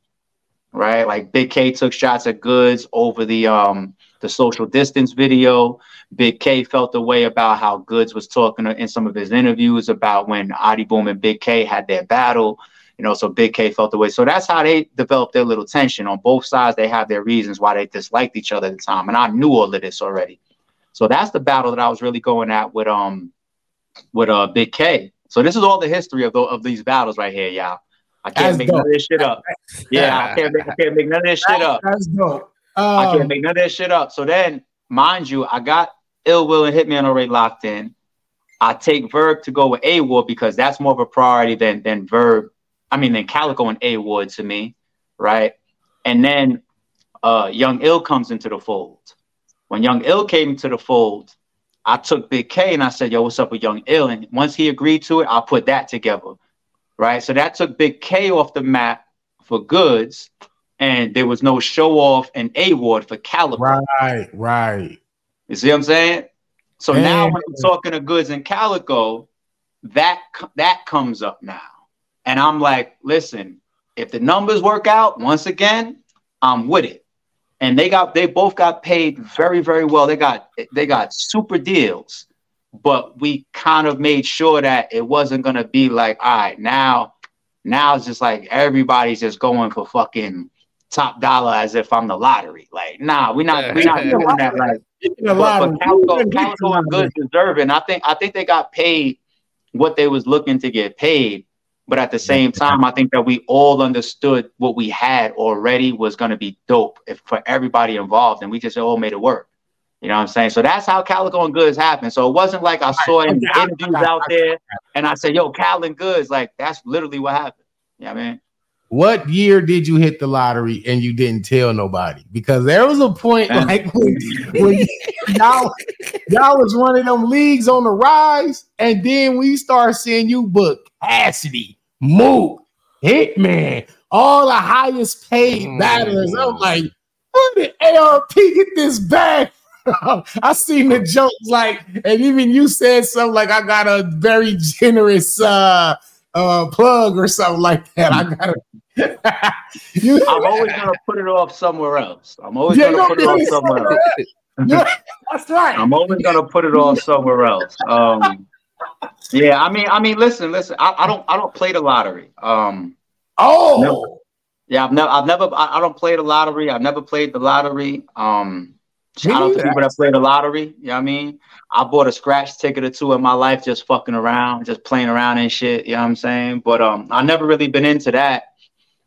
right? Like Big K took shots at Goodz over the um the social distance video. Big K felt the way about how Goodz was talking in some of his interviews about when Adi Boom and Big K had their battle. You know, so Big K felt the way. So that's how they developed their little tension. On both sides, they have their reasons why they disliked each other at the time. And I knew all of this already. So that's the battle that I was really going at with um with uh Big K. So this is all the history of the, of these battles right here, y'all. I can't that's make dope. none of this shit up. Yeah, I can't make, I can't make none of this shit up. That's dope. Um, I can't make none of this shit up. So then, mind you, I got Ill Will and Hitman already locked in. I take Verb to go with A Ward because that's more of a priority than than Verb. I mean, then Calicoe and A Ward to me, right? And then uh, Young Ill comes into the fold. When Young Ill came to the fold, I took Big K and I said, "Yo, what's up with Young Ill?" And once he agreed to it, I put that together, right? So that took Big K off the map for Goodz, and there was no show off and A Ward for Calicoe. Right, right. You see what I'm saying? So Man. now when I'm talking to Goodz and Calicoe, that that comes up now, and I'm like, listen, if the numbers work out once again, I'm with it and they got they both got paid very very well. They got they got super deals, but we kind of made sure that it wasn't gonna be like all right now now it's just like everybody's just going for fucking top dollar as if I'm the lottery. Like nah, we're not we're not doing that. Like but, but Calicoe, Calicoe and Goodz deserving. I think I think they got paid what they was looking to get paid but at the same time, I think that we all understood what we had already was going to be dope if, for everybody involved, and we just all made it work. You know what I'm saying? So that's how Calicoe and Goodz happened. So it wasn't like I saw in interviews out there and I said, yo, Cal and Goodz." Like that's literally what happened. Yeah, you know I mean. What year did you hit the lottery and you didn't tell nobody? Because there was a point like when, when y'all, y'all was one of them leagues on the rise, and then we start seeing you book Cassidy, Mook, Hitman, all the highest paid mm. I'm like, where did ARP get this bag? I seen the jokes like, and even you said something like, I got a very generous uh uh plug or something like that. I got a you, I'm always gonna put it off somewhere else. I'm always yeah, gonna put it off somewhere else. yeah, that's right. I'm always gonna put it off somewhere else. Um yeah, I mean, I mean, listen, listen. I, I don't, I don't play the lottery. Um, oh, never, yeah, I've never, I've never, I, I, don't play the lottery. I've never played the lottery. Um, shout out to people that play the lottery. You know what I mean? I bought a scratch ticket or two in my life, just fucking around, just playing around and shit. You know what I'm saying? But um, I never really been into that.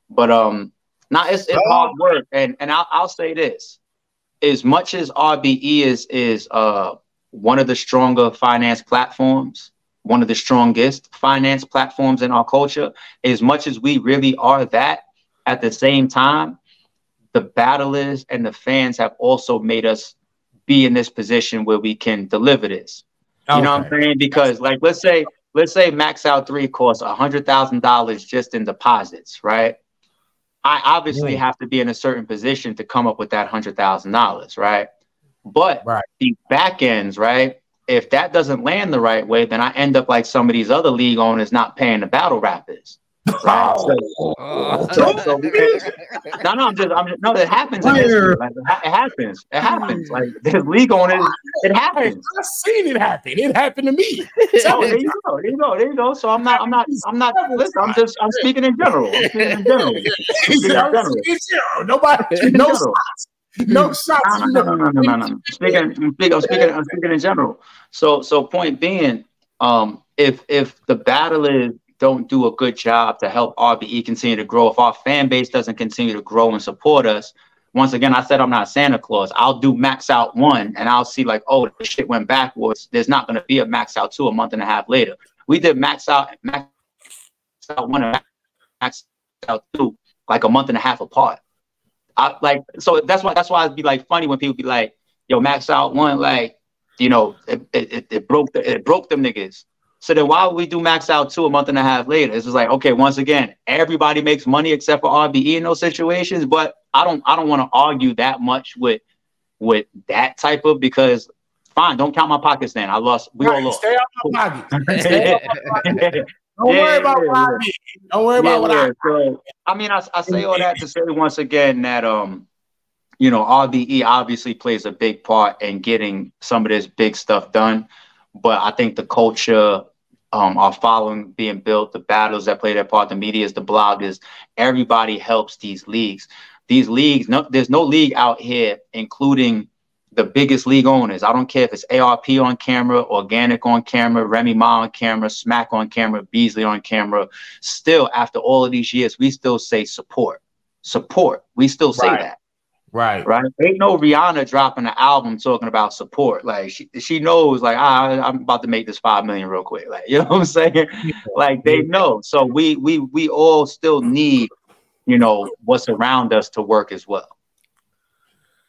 But um, now it's it's oh. hard work, and and I'll, I'll say this: as much as RBE is is uh one of the stronger finance platforms, one of the strongest finance platforms in our culture. As much as we really are that, at the same time, the battlers and the fans have also made us be in this position where we can deliver this. You okay. know what I'm saying? Because like let's say let's say max out three costs a hundred thousand dollars just in deposits, right? I obviously have to be in a certain position to come up with that hundred thousand dollars, right? But right. the back ends, right? If that doesn't land the right way, then I end up like some of these other league owners not paying the battle rappers. Right? Oh. Oh. So, so, so no, no, I'm just, I'm just, no, it happens. Like, it happens. It happens. Like there's league on it. It happens. I've seen it happen. It happened to me. So oh, there you go. There you go. There you go. So I'm not, I'm not, I'm not. Listen, I'm just, I'm speaking in general. I'm speaking in general. Speaking in general. Nobody, no shots. No shots. No, no, no, no, no, no, no. I'm speaking, I'm speaking, I'm speaking, I'm speaking in general. So, so point being, um, if if the battle is don't do a good job to help RBE continue to grow, if our fan base doesn't continue to grow and support us, once again, I said I'm not Santa Claus. I'll do max out one and I'll see like, oh, the shit went backwards. There's not going to be a max out two a month and a half later. We did max out, max out one and max out two like a month and a half apart. I like so that's why that's why it'd be like funny when people be like, yo, max out one, like, you know, it, it, it broke the, it broke them niggas. So then why would we do max out two a month and a half later? It's just like, okay, once again, everybody makes money except for RBE in those situations. But I don't I don't want to argue that much with with that type of because fine, don't count my pockets then. I lost we right, all lost. Stay out my pocket. Don't yeah, worry about yeah, what yeah. Don't worry about what I so, I mean I, I say all that to say once again that um you know RBE obviously plays a big part in getting some of this big stuff done. But I think the culture, um, our following being built, the battles that play their part, the medias, the bloggers, everybody helps these leagues. These leagues, no, there's no league out here, including the biggest league owners. I don't care if it's ARP on camera, Organik on camera, Remy Ma on camera, Smack on camera, Beasley on camera. Still, after all of these years, we still say support. Support. We still say right. that. Right. Right. Ain't no Rihanna dropping an album talking about support. Like she, she knows, like, ah, I'm about to make this five million real quick. Like, you know what I'm saying? like they know. So we we we all still need, you know, what's around us to work as well.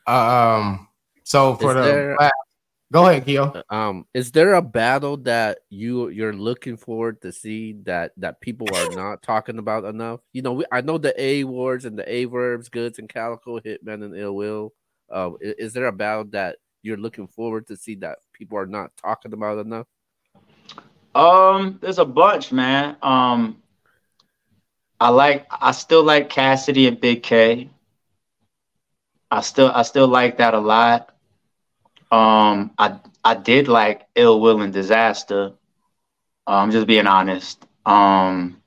Um so for Is the there, Go ahead, Keo. Uh, um, is there a battle that you you're looking forward to see that that people are not talking about enough? You know, we, I know the A words and the A verbs, Goodz and Calicoe, hitman and ill will. Uh, is, is there a battle that you're looking forward to see that people are not talking about enough? Um, there's a bunch, man. Um, I like, I still like Cassidy and Big K. I still, I still like that a lot. Um, I I did like Ill Will and Disaster. I'm um, just being honest. Um,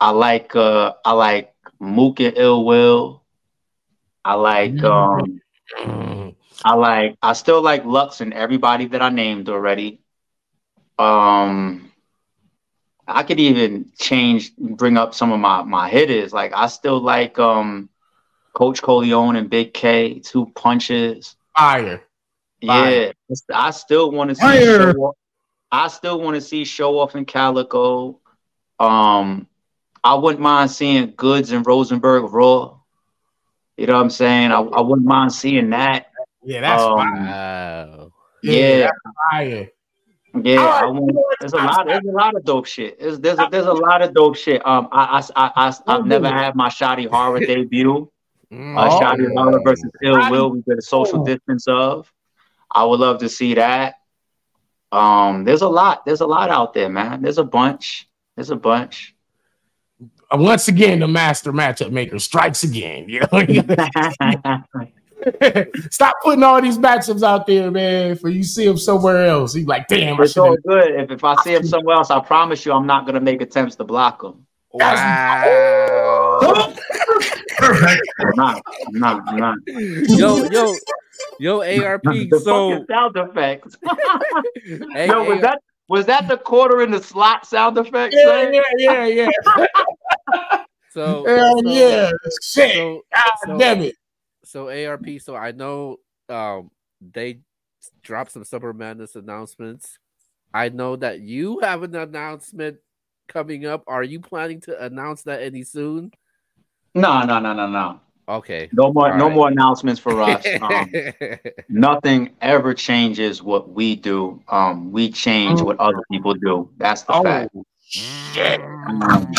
I like uh, I like Mook and Ill Will. I like mm-hmm. um, I like I still like Lux and everybody that I named already. Um, I could even change, bring up some of my my hitters. Like I still like um, Coach Coleon and Big K, two punches. Fire. Yeah, I still want to see. Show I still want to see show off in Calicoe. Um, I wouldn't mind seeing Goodz and Rosenberg Raw. You know what I'm saying? I, I wouldn't mind seeing that. Yeah, that's um, wow. Yeah, yeah. Yeah, I want, there's a lot. There's a lot of dope shit. There's there's a, there's a lot of dope shit. Um, I I I, I have never had my Shotty Horroh debut. Uh, Shotty Horroh versus Ill Will. We did a social distance of. I would love to see that. Um, there's a lot. There's a lot out there, man. There's a bunch. There's a bunch. Uh, once again, the master matchup maker strikes again. You know, stop putting all these matchups out there, man. For you see them somewhere else, you like, damn. It's all good. If, if I see him somewhere else, I promise you, I'm not gonna make attempts to block them. Wow. Perfect. I'm not. I'm not. I'm not. Yo, yo, yo, ARP. the so sound effects. hey, yo, was that was that the quarter in the slot sound effect? Yeah, yeah, yeah, yeah. so, Hell so, yeah, shit. So, God so, damn it. So ARP. So I know um they dropped some Summer Madness announcements. I know that you have an announcement coming up. Are you planning to announce that any soon? No, no, no, no, no. Okay. No more, All no right. more announcements for us. Um, nothing ever changes what we do. Um, we change what other people do. That's the oh, fact. Shit. Um,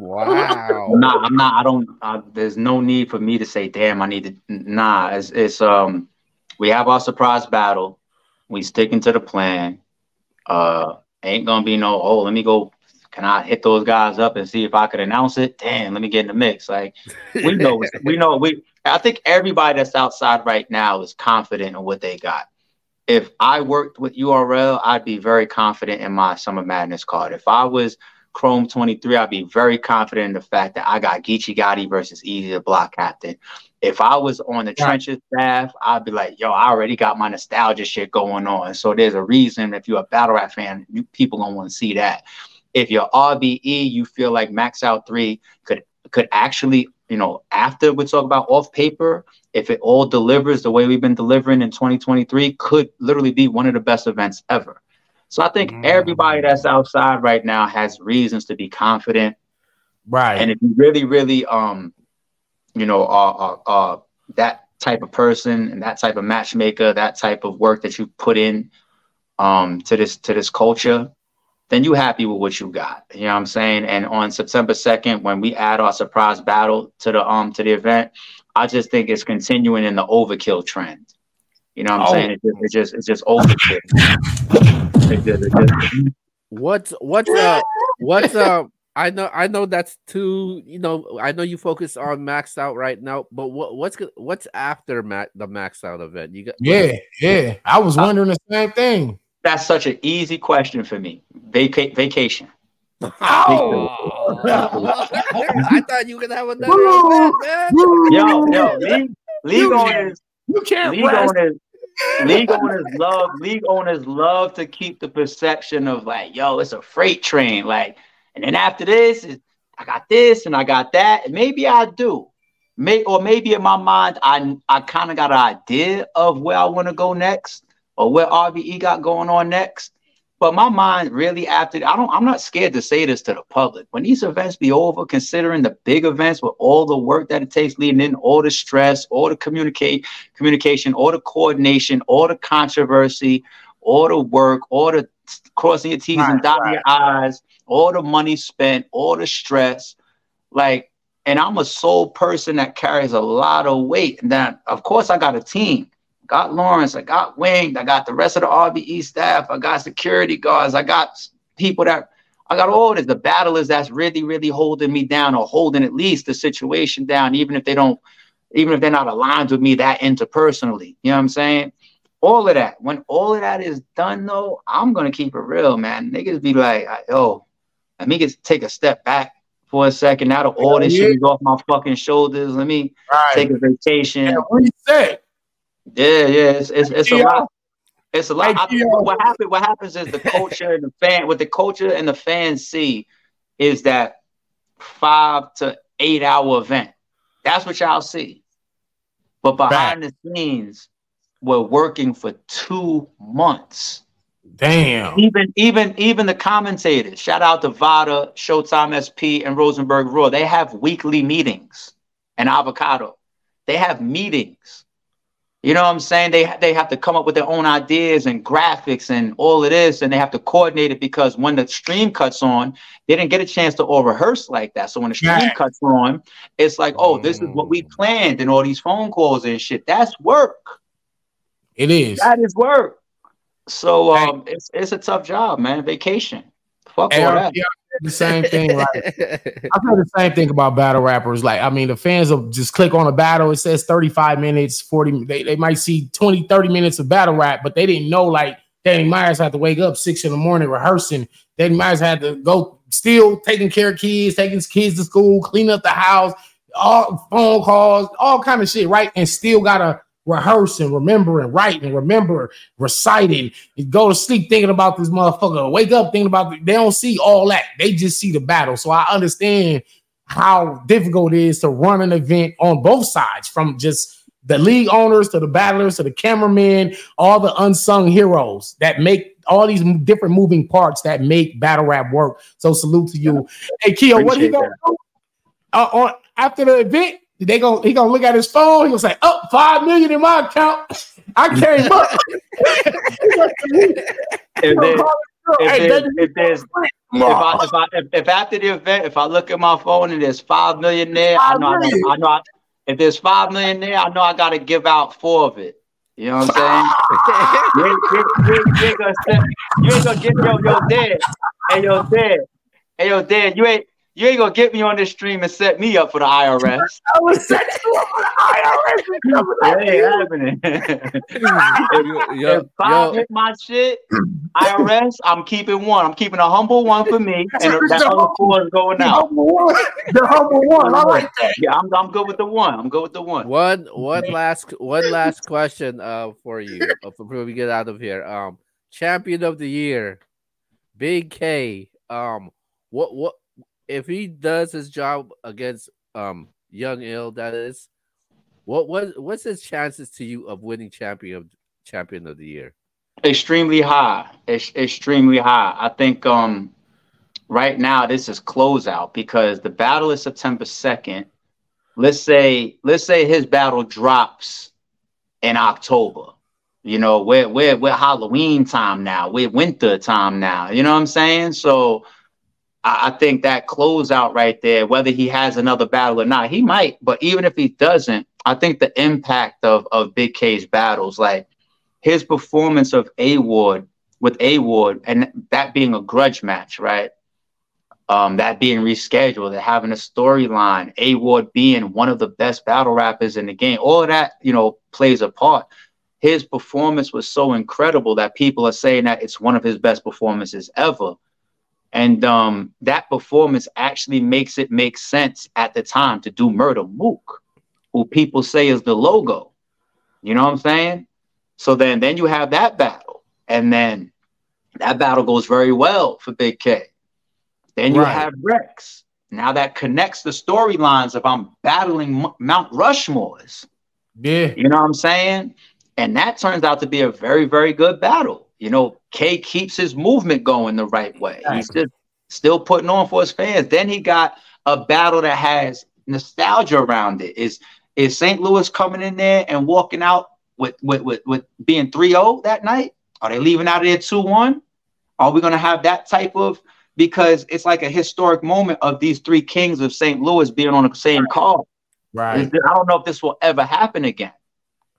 wow. I'm. I'm not. I don't. Uh, there's no need for me to say, "Damn, I need to." Nah. It's. It's. Um. We have our surprise battle. We sticking to the plan. Uh. Ain't gonna be no. Oh, let me go can I hit those guys up and see if I could announce it? Damn, let me get in the mix. Like we know, we know, we. I think everybody that's outside right now is confident in what they got. If I worked with URL, I'd be very confident in my Summer Madness card. If I was Chrome 23, I'd be very confident in the fact that I got Geechi Gotti versus Eazy the Block Captain. If I was on the trenches staff, I'd be like, yo, I already got my nostalgia shit going on. So there's a reason if you're a battle rap fan, you, people don't want to see that. If you're RBE, you feel like Max Out 3 could could actually, you know, after we talk about off paper, if it all delivers the way we've been delivering in 2023, could literally be one of the best events ever. So I think mm. everybody that's outside right now has reasons to be confident. Right. And if you really, really, um, you know, are, are, are that type of person and that type of matchmaker, that type of work that you put in um, to this to this culture, then you happy with what you got. You know what I'm saying? And on September 2nd, when we add our surprise battle to the um to the event, I just think it's continuing in the overkill trend. You know what I'm oh. saying? It's just, it's just it's just overkill. What's what's uh what's uh I know I know that's too you know I know you focus on maxed out right now, but what what's what's after ma- the maxed out event? You got yeah yeah. I was wondering uh, the same thing. That's such an easy question for me. Vaca- vacation. Oh. I thought you could have another event, man. Yo, yo, league, league owners, you can't league rest. owners, league owners love league owners love to keep the perception of like, yo, it's a freight train. Like, and then after this, I got this and I got that. And maybe I do. May or maybe in my mind, I I kind of got an idea of where I want to go next or where RBE got going on next. But my mind really after I don't I'm not scared to say this to the public. When these events be over, considering the big events with all the work that it takes leading in, all the stress, all the communicate communication, all the coordination, all the controversy, all the work, all the crossing your T's right, and dotting right. your I's, all the money spent, all the stress. Like, and I'm a sole person that carries a lot of weight. And then of course I got a team got Lawrence, I got Winged, I got the rest of the RBE staff, I got security guards, I got people that I got all this. The battle is that's really, really holding me down or holding at least the situation down, even if they don't, even if they're not aligned with me that interpersonally. You know what I'm saying? All of that. When all of that is done, though, I'm gonna keep it real, man. Niggas be like, yo, let me get take a step back for a second. Now that all this yeah. shit is off my fucking shoulders, let me right. take a vacation. Yeah, reset. Yeah, yeah, it's it's, it's a lot. It's a lot. I, what happens? What happens is the culture and the fan. What the culture and the fans see is that five to eight hour event. That's what y'all see. But behind the scenes, we're working for two months. Damn. Even even even the commentators. Shout out to Vada, Showtime SP, and Rosenberg Raw. They have weekly meetings. And Avocado. They have meetings you know what I'm saying? They they have to come up with their own ideas and graphics and all of this, and they have to coordinate it because when the stream cuts on, they didn't get a chance to all rehearse like that. So when the stream yeah. cuts on, it's like, oh, this is what we mm. planned, and all these phone calls and shit. That's work. It is. That is work. So um, it's it's a tough job, man. Vacation. Fuck all that. Yeah, the same thing. Like I've heard the same thing about battle rappers. Like, I mean, the fans will just click on a battle. It says 35 minutes, 40. They, they might see 20, 30 minutes of battle rap, but they didn't know like Danny Myers had to wake up six in the morning rehearsing. Danny Myers had to go still taking care of kids, taking his kids to school, clean up the house, all phone calls, all kind of shit, right? And still gotta rehearsing, remembering, writing, remember, reciting, go to sleep thinking about this motherfucker, wake up thinking about they don't see all that. They just see the battle. So I understand how difficult it is to run an event on both sides, from just the league owners to the battlers to the cameramen, all the unsung heroes that make all these different moving parts that make battle rap work. So salute to you. Hey Keo, what are you gonna do? Uh, on after the event, they go he gonna look at his phone. He gonna say, "Up oh, five million in my account." I came up. if, there's, if, there's, if, there's, if, I, if, I, if, if, after the event, if I look at my phone and there's five million there, five I know, million. I know, I know if there's five million there, I know I got to give out four of it. You know what I'm saying? you, you, you, you, ain't gonna, you ain't gonna give your, your dad and your dad Hey yo, Dan, you ain't you ain't gonna get me on this stream and set me up for the IRS. I was set you up for the IRS. It ain't happening. if I hit my shit, IRS, I'm keeping one. I'm keeping a humble one for me, and that other four is going the out. Humble one. The humble one. I like that. Yeah, I'm, I'm good with the one. I'm good with the one. One one last one last question uh for you uh, before we get out of here. Um, champion of the year, Big K. Um, what what if he does his job against um Young Ill, that is, what what what's his chances to you of winning champion of champion of the year? Extremely high. It's extremely high. I think um right now this is closeout because the battle is September 2nd. Let's say let's say his battle drops in October. You know, we're we're we're Halloween time now, we're winter time now. You know what I'm saying? So I, I think that closeout right there, whether he has another battle or not, he might. But even if he doesn't, I think the impact of of Big K's battles, like his performance of A Ward with A Ward, and that being a grudge match, right? Um, that being rescheduled, that having a storyline, A Ward being one of the best battle rappers in the game, all that, you know, plays a part. His performance was so incredible that people are saying that it's one of his best performances ever. And um, that performance actually makes it make sense at the time to do Murder Mook, who people say is the logo. You know what I'm saying? So then, then you have that battle, and then that battle goes very well for Big K. Then you right. have Rex. Now that connects the storylines of I'm battling M- Mount Rushmores. Yeah. You know what I'm saying? And that turns out to be a very, very good battle. You know, K keeps his movement going the right way. He's just still putting on for his fans. Then he got a battle that has nostalgia around it. Is is St. Louis coming in there and walking out with with with, with being 3-0 that night? Are they leaving out of there 2-1? Are we gonna have that type of because it's like a historic moment of these three kings of St. Louis being on the same call. Right. I don't know if this will ever happen again.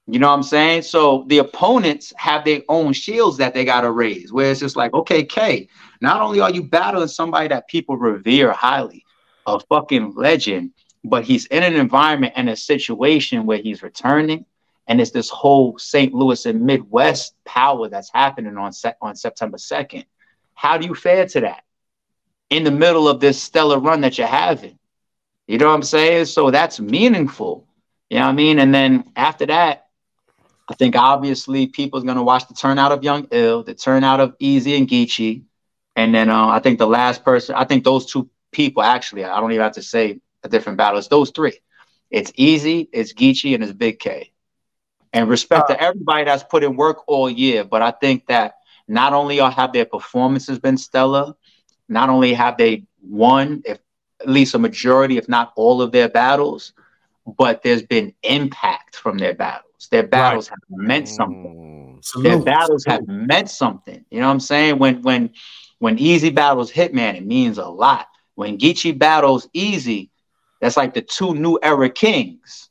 You know what I'm saying? So the opponents have their own shields that they got to raise, where it's just like, okay, K, not only are you battling somebody that people revere highly, a fucking legend, but he's in an environment and a situation where he's returning. And it's this whole St. Louis and Midwest power that's happening on, se- on September 2nd. How do you fare to that in the middle of this stellar run that you're having? You know what I'm saying? So that's meaningful. You know what I mean? And then after that, I think obviously people's gonna watch the turnout of Young Ill, the turnout of Eazy and Geechi, and then uh, I think the last person, I think those two people actually, I don't even have to say a different battle. It's those three. It's Eazy, it's Geechi, and it's Big K. And respect uh, to everybody that's put in work all year, but I think that not only have their performances been stellar, not only have they won, if at least a majority, if not all of their battles, but there's been impact from their battles. Their battles right. have meant something. Mm, Their battles have meant something. You know what I'm saying? When when when Eazy battles Hitman, it means a lot. When Geechi battles Eazy, that's like the two new era kings.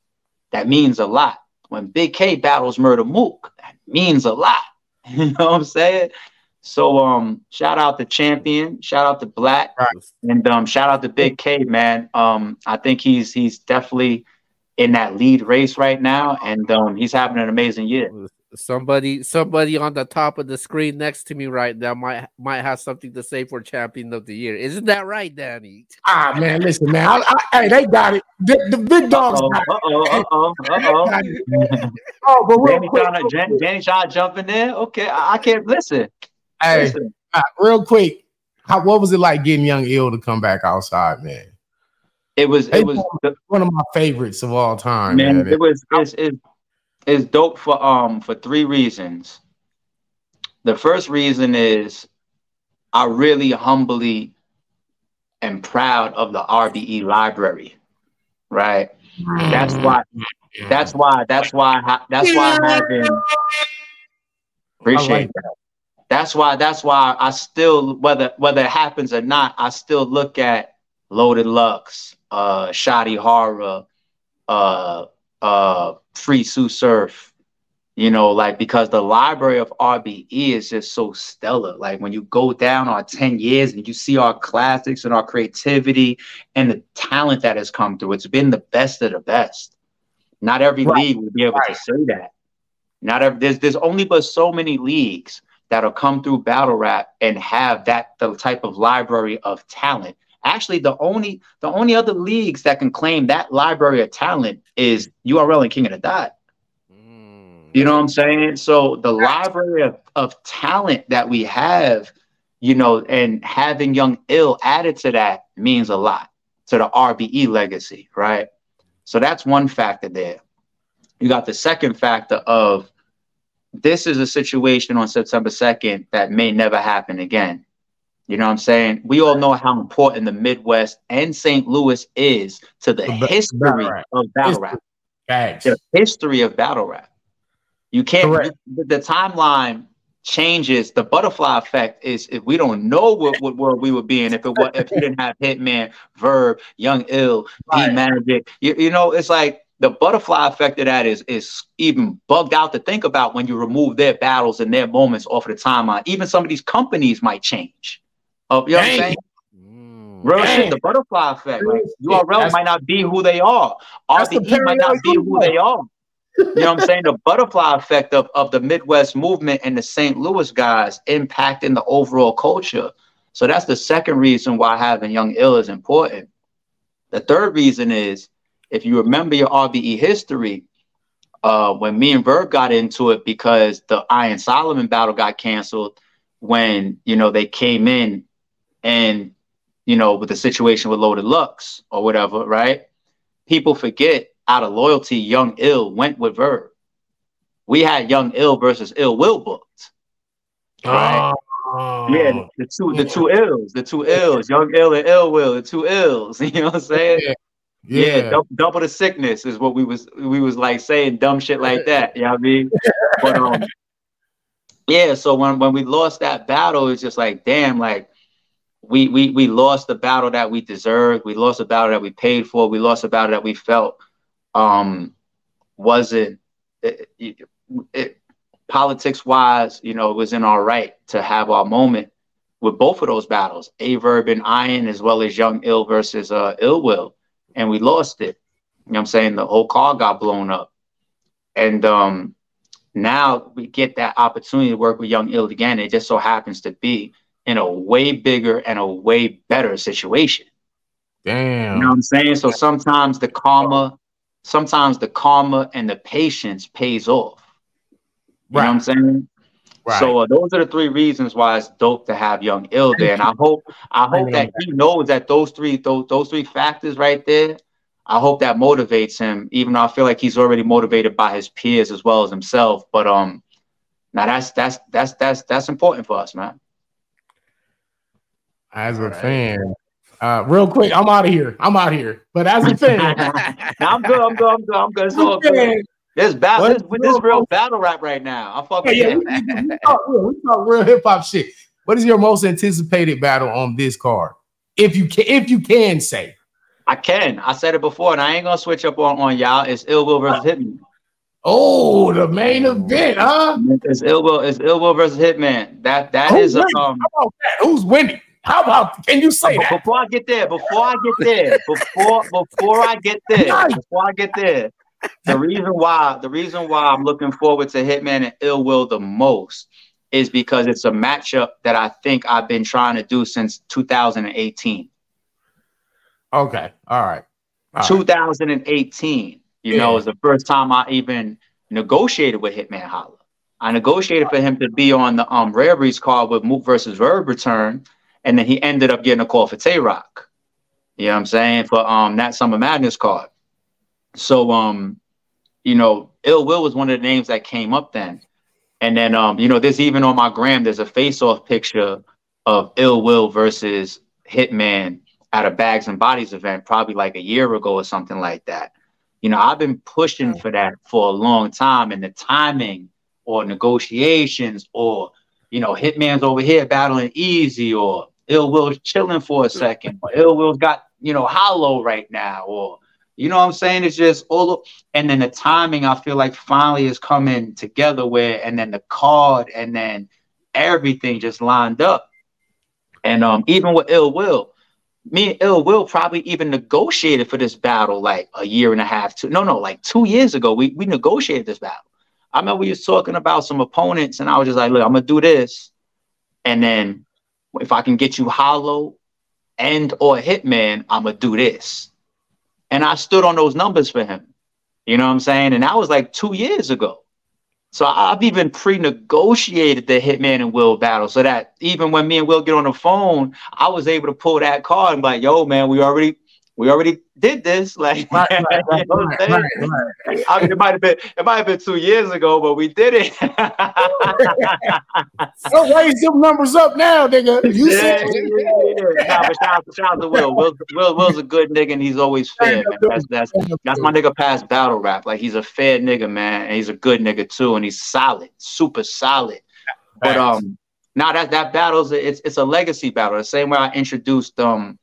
That means a lot. When Big K battles Murder Mook, that means a lot. You know what I'm saying? So um, shout out to Champion, shout out to Black, right. and um, shout out to Big K, man. Um, I think he's he's definitely in that lead race right now, and um, he's having an amazing year. Somebody, somebody on the top of the screen next to me right now might might have something to say for champion of the year. Isn't that right, Danny? Ah, man, listen, man. I, I, hey, they got it. The, the big dogs. Uh oh, uh oh, uh oh. Oh, but real Danny quick, trying to Danny trying to jump in there. Okay, I, I can't listen. Hey, listen. Right, real quick, how what was it like getting Young Ill to come back outside, man? It was it was one of my favorites of all time. Man, man. it was it's, it's, it's dope for um for three reasons. The first reason is I really humbly am proud of the RBE library, right? That's why. That's why. That's why. That's why been. Appreciate like that. that. That's why. That's why I still, whether whether it happens or not, I still look at Loaded Lux, uh, Shotty Horroh, uh, uh, Free Sue Surf, You know, like because the library of RBE is just so stellar. Like when you go down our 10 years and you see our classics and our creativity and the talent that has come through, it's been the best of the best. Not every right. league will be able right. to say that. Not every, there's there's only but so many leagues that'll come through battle rap and have that the type of library of talent. Actually, the only the only other leagues that can claim that library of talent is URL and King of the Dot. Mm. You know what I'm saying? So the library of, of talent that we have, you know, and having Young Ill added to that means a lot to the RBE legacy, right? So that's one factor there. You got the second factor of this is a situation on September 2nd that may never happen again. You know what I'm saying? We all know how important the Midwest and St. Louis is to the history of battle rap. The history of battle rap. You can't. You, the timeline changes. The butterfly effect is if we don't know what, what world we would be in if it was if you didn't have Hitman, Verb, Young Ill, right. D Magic. You, you know, it's like the butterfly effect of that is is even bugged out to think about when you remove their battles and their moments off of the timeline. Even some of these companies might change. Uh, you know what I'm saying? Mm. Real shit, the butterfly effect. Like URL might not be who they are. RBE might not be who they are you know what I'm saying? The butterfly effect of, of the Midwest movement and the St. Louis guys impacting the overall culture. So that's the second reason why having Young Ill is important. The third reason is if you remember your RBE history, uh, when me and Verb got into it because the Iron Solomon battle got canceled when you know they came in and you know with the situation with Loaded Lux or whatever, right? People forget out of loyalty, Young Ill went with Verb. We had Young Ill versus Ill Will booked. Right? Oh, yeah, the two the two ills, the two ills, Young Ill and Ill Will, the two ills. You know what I'm saying? Yeah. Yeah, yeah double, double, the sickness is what we was we was like saying dumb shit like that. You know what I mean? But um yeah, so when when we lost that battle, it's just like damn, like we we we lost the battle that we deserved. We lost the battle that we paid for. We lost a battle that we felt um, wasn't it, it, it, politics wise, you know, it was in our right to have our moment with both of those battles, Aye Verb and Iron, as well as Young Ill versus uh, Ill Will, and we lost it. You know what I'm saying? The whole car got blown up. And um, now we get that opportunity to work with Young Ill again. It just so happens to be in a way bigger and a way better situation. Damn. You know what I'm saying? So sometimes the karma sometimes the karma and the patience pays off. You right. know what I'm saying? Right. So uh, those are the three reasons why it's dope to have Young Ill there, and I hope I hope that he knows that those three those those three factors right there. I hope that motivates him, even though I feel like he's already motivated by his peers as well as himself. But um, now that's that's that's that's that's important for us, man. As a right. fan, uh, real quick, I'm out of here. I'm out of here. But as a fan, I'm good. I'm good. I'm good. I'm good. It's all good. This battle, this, this real battle rap right now. I'm fucking. Yeah, yeah, we, we, talk real, we talk real hip hop shit. What is your most anticipated battle on this card? If you can, if you can say, I can. I said it before, and I ain't gonna switch up on, on y'all. It's Ill Will versus Hitman. Oh, the main event, huh? It's Ill Will. It's Ill Will versus Hitman. That that Who's is um. How about that? Who's winning? How about can you say that? Before I get there, before I get there, before before I get there, before I get there, the reason why the reason why I'm looking forward to Hitman and Ill Will the most is because it's a matchup that I think I've been trying to do since 2018. Okay, all right. All 2018, right. you yeah. know, is the first time I even negotiated with Hitman Holla. I negotiated for him to be on the um Rare Breeds card with Mook versus Verb return and then he ended up getting a call for Tay Roc. You know what I'm saying? For um that Summer Madness card. So um, you know, Ill Will was one of the names that came up then. And then um, you know, there's even on my gram, there's a face-off picture of Ill Will versus Hitman at a Bags and Bodies event, probably like a year ago or something like that. You know, I've been pushing for that for a long time, and the timing or negotiations or you know, Hitman's over here battling Eazy or Ill Will's chilling for a second. Or Ill Will's got, you know, Holla right now. Or, You know what I'm saying? It's just all, and then the timing. I feel like finally is coming together where, and then the card, and then everything just lined up. And um, even with Ill Will, me and Ill Will probably even negotiated for this battle like a year and a half, two, no, no, like two years ago. We we negotiated this battle. I remember we was talking about some opponents, and I was just like, look, I'm gonna do this, and then if I can get you Holla and or Hitman, I'm gonna do this. And I stood on those numbers for him. You know what I'm saying? And that was like two years ago. So I've even pre-negotiated the Hitman and Will battle, so that even when me and Will get on the phone, I was able to pull that card and be like, "Yo, man, we already we already did this. Like, right, right, right, I mean, it might have been it might have been two years ago, but we did it. Don't raise them numbers up now, nigga. You yeah, said yeah, yeah, yeah. but shout, out, shout out to Will. Will. Will. Will's a good nigga, and he's always fair. Man. That's that's that's my nigga past battle rap. Like he's a fair nigga, man, and he's a good nigga too, and he's solid, super solid. But um, now that that battle's it's it's a legacy battle. The same way I introduced um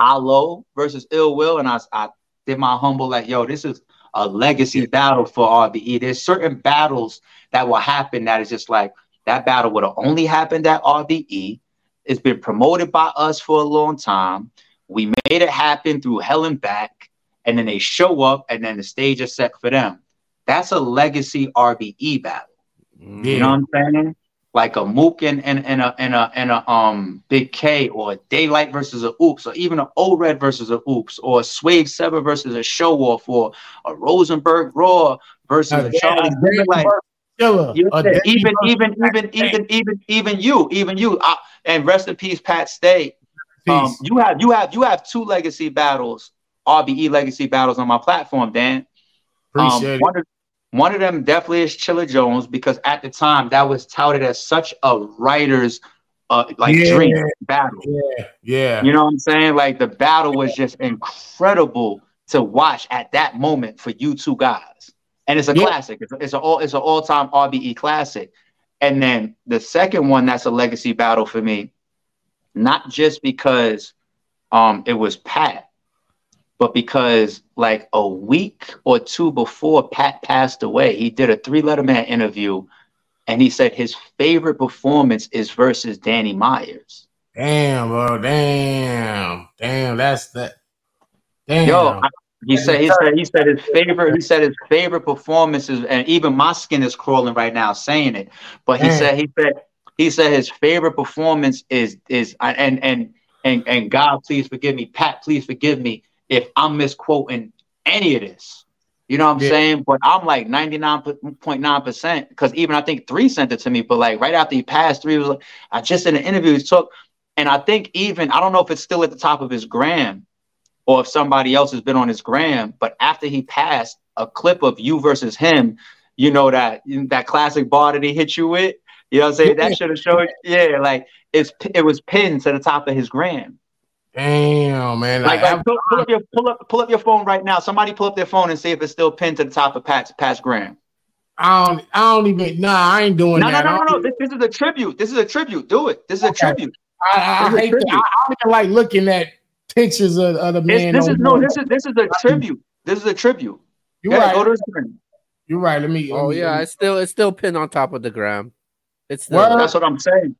Holla versus Ill Will, and I, I did my humble like, yo, this is a legacy battle for RBE. There's certain battles that will happen that is just like that battle would have only happened at RBE. It's been promoted by us for a long time. We made it happen through hell and back, and then they show up, and then the stage is set for them. That's a legacy RBE battle. Mm. You know what I'm saying? Like a Mook and, and, and a and a and a um Big K or a Daylyt versus a Oops or even an a O-Red versus a Oops or a Swave Seven versus a Show Off or a Rosenberg Raw versus a, a Charlie like even, even, even, even, even, even, even you, even you, uh, and rest in peace, Pat Stay. Um, you have, you have, you have two legacy battles, RBE legacy battles on my platform, Dan. Appreciate um, one it. Of, one of them definitely is Chilla Jones because at the time that was touted as such a writer's uh, like yeah, dream battle. Yeah, yeah. You know what I'm saying? Like the battle was just incredible to watch at that moment for you two guys. And it's a yeah. classic. It's, a, it's an all it's an all-time RBE classic. And then the second one that's a legacy battle for me, not just because um it was Pat, but because like a week or two before Pat passed away, he did a three letter man interview and he said his favorite performance is versus Danny Myers. Damn, bro. Damn. Damn. That's that. Damn. Yo, I, he said he said he said his favorite he said his favorite performances and even my skin is crawling right now saying it. But he Damn. said he said he said his favorite performance is is and and and and God please forgive me, Pat please forgive me if I'm misquoting any of this. You know what I'm yeah. saying? But I'm like 99.9% because even I think three sent it to me, but like right after he passed, three was like, I just in an interview he took, and I think even I don't know if it's still at the top of his gram or if somebody else has been on his gram, but after he passed, a clip of you versus him, you know that that classic bar that he hit you with, you know what I'm saying? That should have showed, yeah, like it's it was pinned to the top of his gram. Damn, man. Like, like pull, pull, up your pull up pull up your phone right now. Somebody pull up their phone and see if it's still pinned to the top of Pat's Pat's gram. I don't I don't even nah, I ain't doing no, that. No, no, no, no. This, this, is a tribute. This is a tribute. Do it. This is okay. a tribute. I, I, I hate I, I don't even like looking at pictures of, of the man. This, this is no, this is this is a tribute. This is a tribute. You're yeah, right. Go to the screen. You're right. Let me. Oh let me, yeah, it's still it's still pinned on top of the gram. It's still, Word. that's what I'm saying.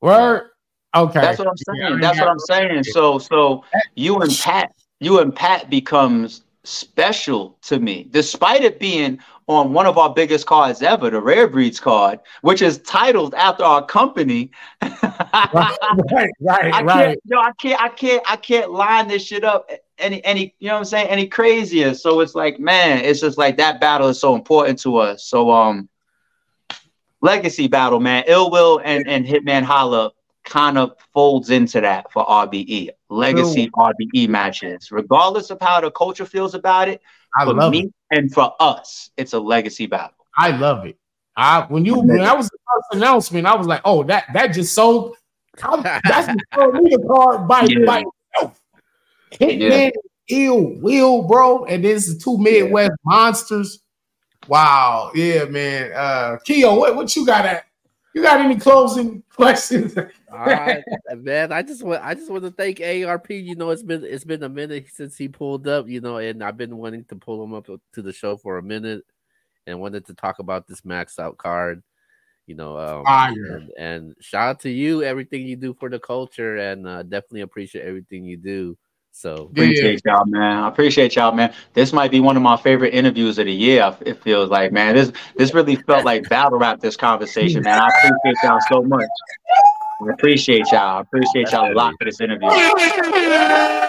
Word. Okay. That's what I'm saying. That's what I'm saying. So so you and Pat, you and Pat becomes special to me, despite it being on one of our biggest cards ever, the Rare Breeds card, which is titled after our company. right, right, right. I can't, yo, I can't, I can't, I can't line this shit up any, any, you know what I'm saying, any crazier. So it's like, man, it's just like that battle is so important to us. So um, legacy battle, man, Ill Will and and Hitman Holla kind of folds into that for RBE, legacy Ooh. RBE matches. Regardless of how the culture feels about it, I for love me it. and for us, it's a legacy battle. I love it. I when you when I was the first announcement, I was like, oh, that that just sold. that's the me the card by yeah. by itself. Hitman, yeah. Ill Will, bro, and this is two Midwest yeah. monsters. Wow, yeah, man. Uh Keo, what what you got at? You got any closing questions? All right, man, I just want I just want to thank ARP. You know, it's been it's been a minute since he pulled up. You know, and I've been wanting to pull him up to the show for a minute, and wanted to talk about this max out card. You know, um, and, and, shout out to you, everything you do for the culture, and uh, definitely appreciate everything you do. So appreciate yeah. y'all, man. I appreciate y'all, man. This might be one of my favorite interviews of the year. It feels like, man. This this really felt like battle rap. This conversation, man. I appreciate y'all so much. I appreciate y'all. I appreciate y'all a lot for this interview.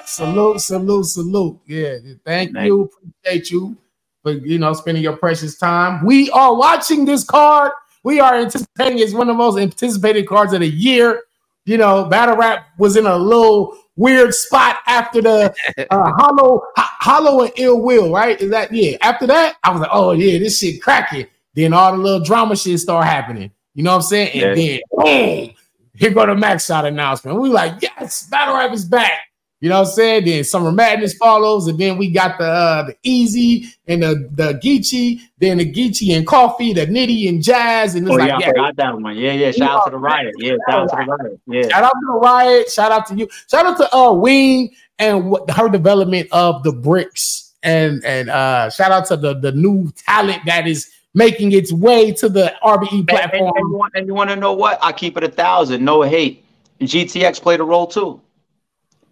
Salute, salute, salute. Yeah, thank man. you. Appreciate you for you know spending your precious time. We are watching this card. We are anticipating it's one of the most anticipated cards of the year. You know, battle rap was in a little weird spot after the uh, Holla, Holla and ill will, right? Is that yeah? After that, I was like, oh yeah, this shit cracking. Then all the little drama shit start happening. You know what I'm saying? And yeah. then boom, here go the max shot announcement. We like, yes, battle rap is back. You know what I'm saying? Then Summer Madness follows, and then we got the uh, the Eazy and the the Geechi, then the Geechi and Coffee, the Nitty and Jazz, and it's oh, like, yeah, yeah, I forgot that one. Yeah, yeah. Shout out to the Riot. Yeah, shout out to the Riot. Yeah. Shout out to the Riot. Shout out to you. Shout out to uh Wing and what, her development of the bricks, and and uh shout out to the the new talent that is making its way to the RBE platform. And, and, you, want, and you want to know what? I keep it a thousand. No hate. GTX played a role too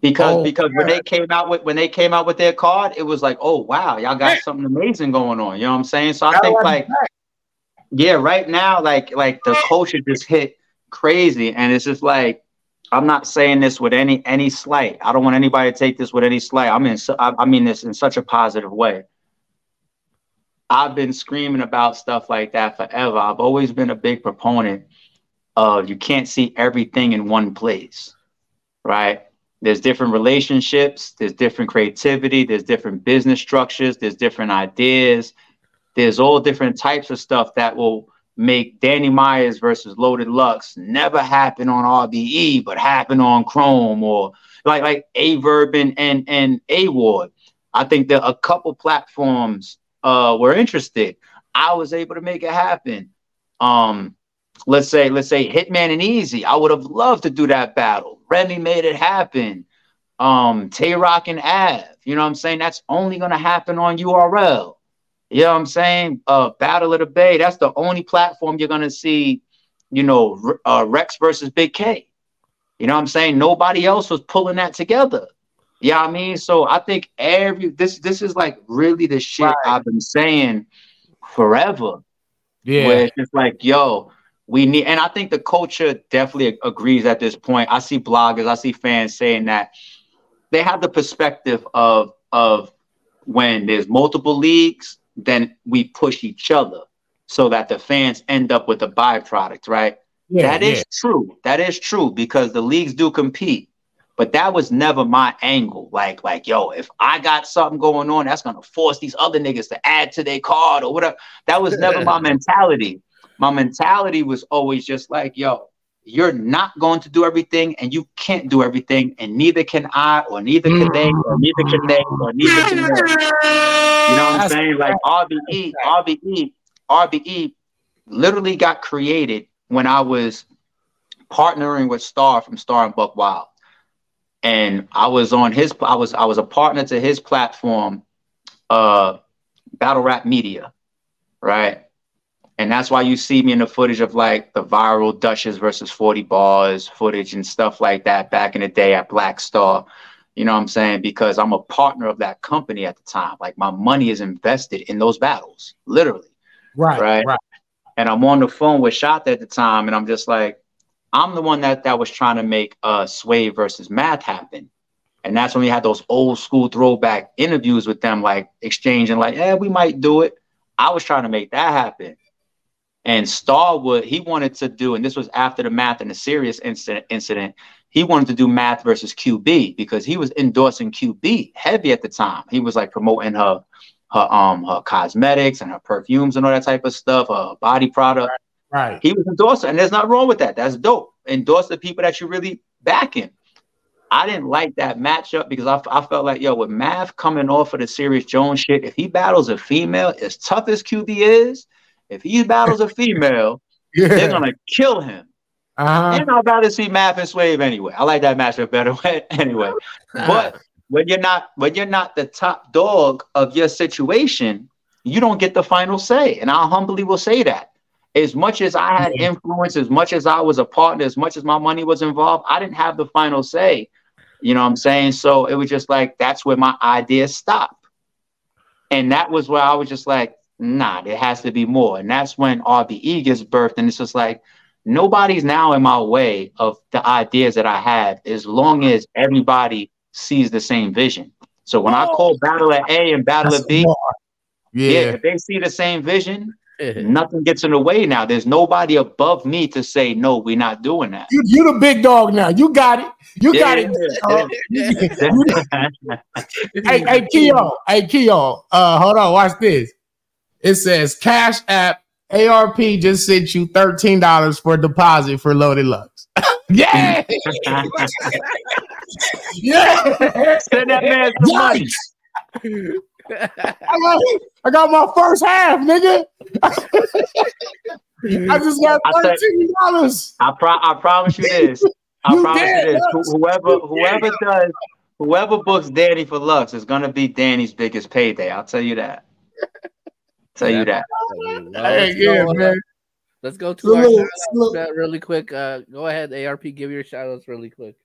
because oh, because yeah. when they came out with when they came out with their card, it was like, oh wow, y'all got something amazing going on. You know what I'm saying? So I think like, yeah, right now, like like the culture just hit crazy, and it's just like I'm not saying this with any any slight. I don't want anybody to take this with any slight. I mean, I mean this in such a positive way. I've been screaming about stuff like that forever. I've always been a big proponent of you can't see everything in one place, right? There's different relationships, there's different creativity, there's different business structures, there's different ideas, there's all different types of stuff that will make Danny Myers versus Loaded Lux never happen on RBE, but happen on Chrome or like like Aye Verb and and, and A Ward. I think that a couple platforms uh, were interested. I was able to make it happen. Um, let's say let's say Hitman and Eazy. I would have loved to do that battle. Remy made it happen. Um, Tay Roc and Av. You know what I'm saying? That's only gonna happen on URL. You know what I'm saying? Uh, Battle of the Bay. That's the only platform you're gonna see. You know, uh, Rex versus Big K. You know what I'm saying? Nobody else was pulling that together. Yeah, you know I mean, so I think every this this is like really the shit right. I've been saying forever. Yeah, where it's just like, yo, we need, and I think the culture definitely agrees at this point. I see bloggers, I see fans saying that they have the perspective of of when there's multiple leagues, then we push each other so that the fans end up with a byproduct, right? Yeah, that is yeah. true. That is true because the leagues do compete. But that was never my angle. Like, like, yo, if I got something going on, that's gonna force these other niggas to add to their card or whatever. That was never my mentality my mentality was always just like, yo, you're not going to do everything and you can't do everything, and neither can I, or neither can they, or neither can they, or neither can they. You know what I'm saying? Like RBE, RBE, RBE literally got created when I was partnering with Star from Star and Buck Wild. And I was on his I was I was a partner to his platform, uh Battle Rap Media, right? And that's why you see me in the footage of like the viral Dutchess versus 40 Barrz footage and stuff like that back in the day at Black Star. You know what I'm saying? Because I'm a partner of that company at the time. Like my money is invested in those battles, literally. Right. Right. right. And I'm on the phone with Shot at the time, and I'm just like, I'm the one that that was trying to make uh Sway versus Math happen. And that's when we had those old school throwback interviews with them, like exchanging, like, yeah, we might do it. I was trying to make that happen. And Starwood, he wanted to do, and this was after the math and the serious incident, incident, he wanted to do math versus QB because he was endorsing QB heavy at the time. He was like promoting her her um her cosmetics and her perfumes and all that type of stuff, her body product. Right. right. He was endorsing, and there's nothing wrong with that. That's dope. Endorse the people that you really backing. I didn't like that matchup because I, I felt like, yo, with Math coming off of the Serious Jones shit, if he battles a female, as tough as QB is, if he battles a female, Yeah. They're gonna kill him. Uh-huh. And I'd rather see Math and Swave anyway. I like that matchup better anyway. But when you're not when you're not the top dog of your situation, you don't get the final say. And I humbly will say that. As much as I had influence, as much as I was a partner, as much as my money was involved, I didn't have the final say. You know what I'm saying? So it was just like that's where my ideas stop. And that was where I was just like, nah, there has to be more. And that's when RBE gets birthed. And it's just like, nobody's now in my way of the ideas that I have as long as everybody sees the same vision. So when I call battle at A and battle at B, yeah. yeah, if they see the same vision, nothing gets in the way now. There's nobody above me to say no. We're not doing that. You, you the big dog now. You got it. You yeah, got it. hey, hey, Keo. Hey, Keo. Uh, hold on. Watch this. It says Cash App ARP just sent you thirteen dollars for deposit for Loaded Lux. yeah. yeah. Send that man some money. I got, I got my first half, nigga. I just got thirteen dollars. I, pro- I promise you this. I you promise you this. Lux. Whoever whoever does whoever books Danny for Lux is gonna be Danny's biggest payday. I'll tell you that. Tell you that. Hey, yeah, go, man. let's go to our really quick. Uh, go ahead, ARP. Give your shout outs really quick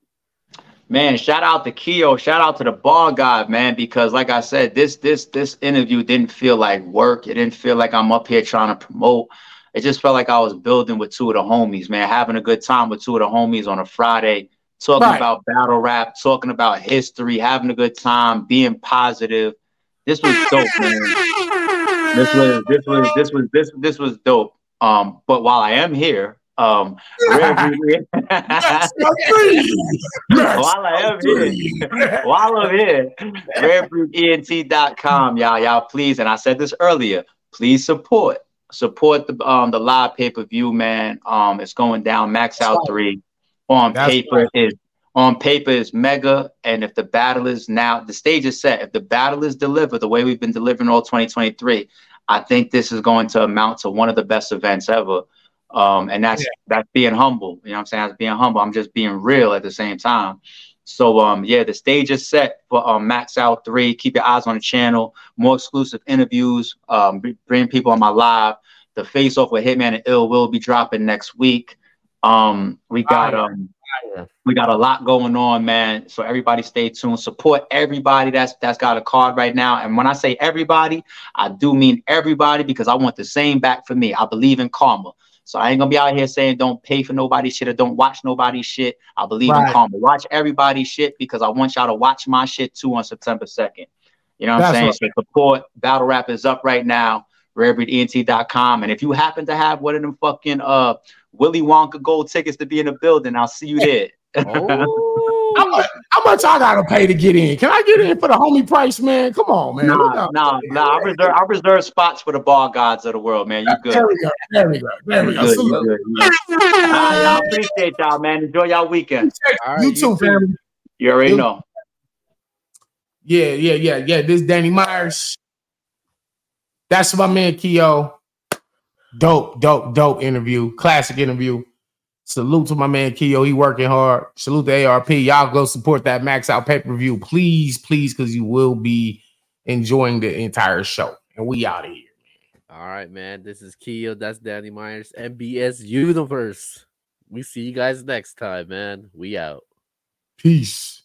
man, shout out to Keo, shout out to the ball god, man, because like I said, this this this interview didn't feel like work. It didn't feel like I'm up here trying to promote. It just felt like I was building with two of the homies, man, having a good time with two of the homies on a Friday, talking right. about battle rap, talking about history, having a good time, being positive. This was dope, man. This was this was this was this this was dope. Um, but while I am here, um, while I am here, while I'm here, rarebreedent.com, y'all, y'all, please. And I said this earlier, please support, support the um the live pay per view, man. Um, it's going down. Max out three on That's paper right. is on paper is mega. And if the battle is now, the stage is set. If the battle is delivered the way we've been delivering all 2023, I think this is going to amount to one of the best events ever. Um, and that's yeah. that's being humble. You know what I'm saying? That's being humble. I'm just being real at the same time. So um, yeah, the stage is set for um, Max Out 3. Keep your eyes on the channel. More exclusive interviews. Um, bring people on my live. The face off with Hitman and Ill will be dropping next week. Um, we got um we got a lot going on, man. So everybody stay tuned. Support everybody that's that's got a card right now. And when I say everybody, I do mean everybody because I want the same back for me. I believe in karma. So I ain't gonna be out here saying don't pay for nobody's shit or don't watch nobody's shit. I believe right. in karma. Watch everybody's shit because I want y'all to watch my shit too on September 2nd. You know what That's I'm saying? Right. So support Battle Rap is up right now, rarebreedent.com. And if you happen to have one of them fucking uh Willy Wonka gold tickets to be in the building, I'll see you there. Oh. How much, how much I gotta pay to get in? Can I get in for the homie price, man? Come on, man. No, no, no. I reserve, I reserve spots for the ball gods of the world, man. You good? There we go. There we go. There we go. Good, you good, you good. I appreciate y'all, man. Enjoy y'all weekend. Right, you, too, family. You already know. Yeah, yeah, yeah, yeah. This Danny Myers. That's my man Keo. Dope, dope, dope interview. Classic interview. Salute to my man Keo. He working hard. Salute to ARP. Y'all go support that Max Out pay per view, please, please, because you will be enjoying the entire show. And we out of here. All right, man. This is Keo. That's Danny Myers, NBS Universe. We see you guys next time, man. We out. Peace.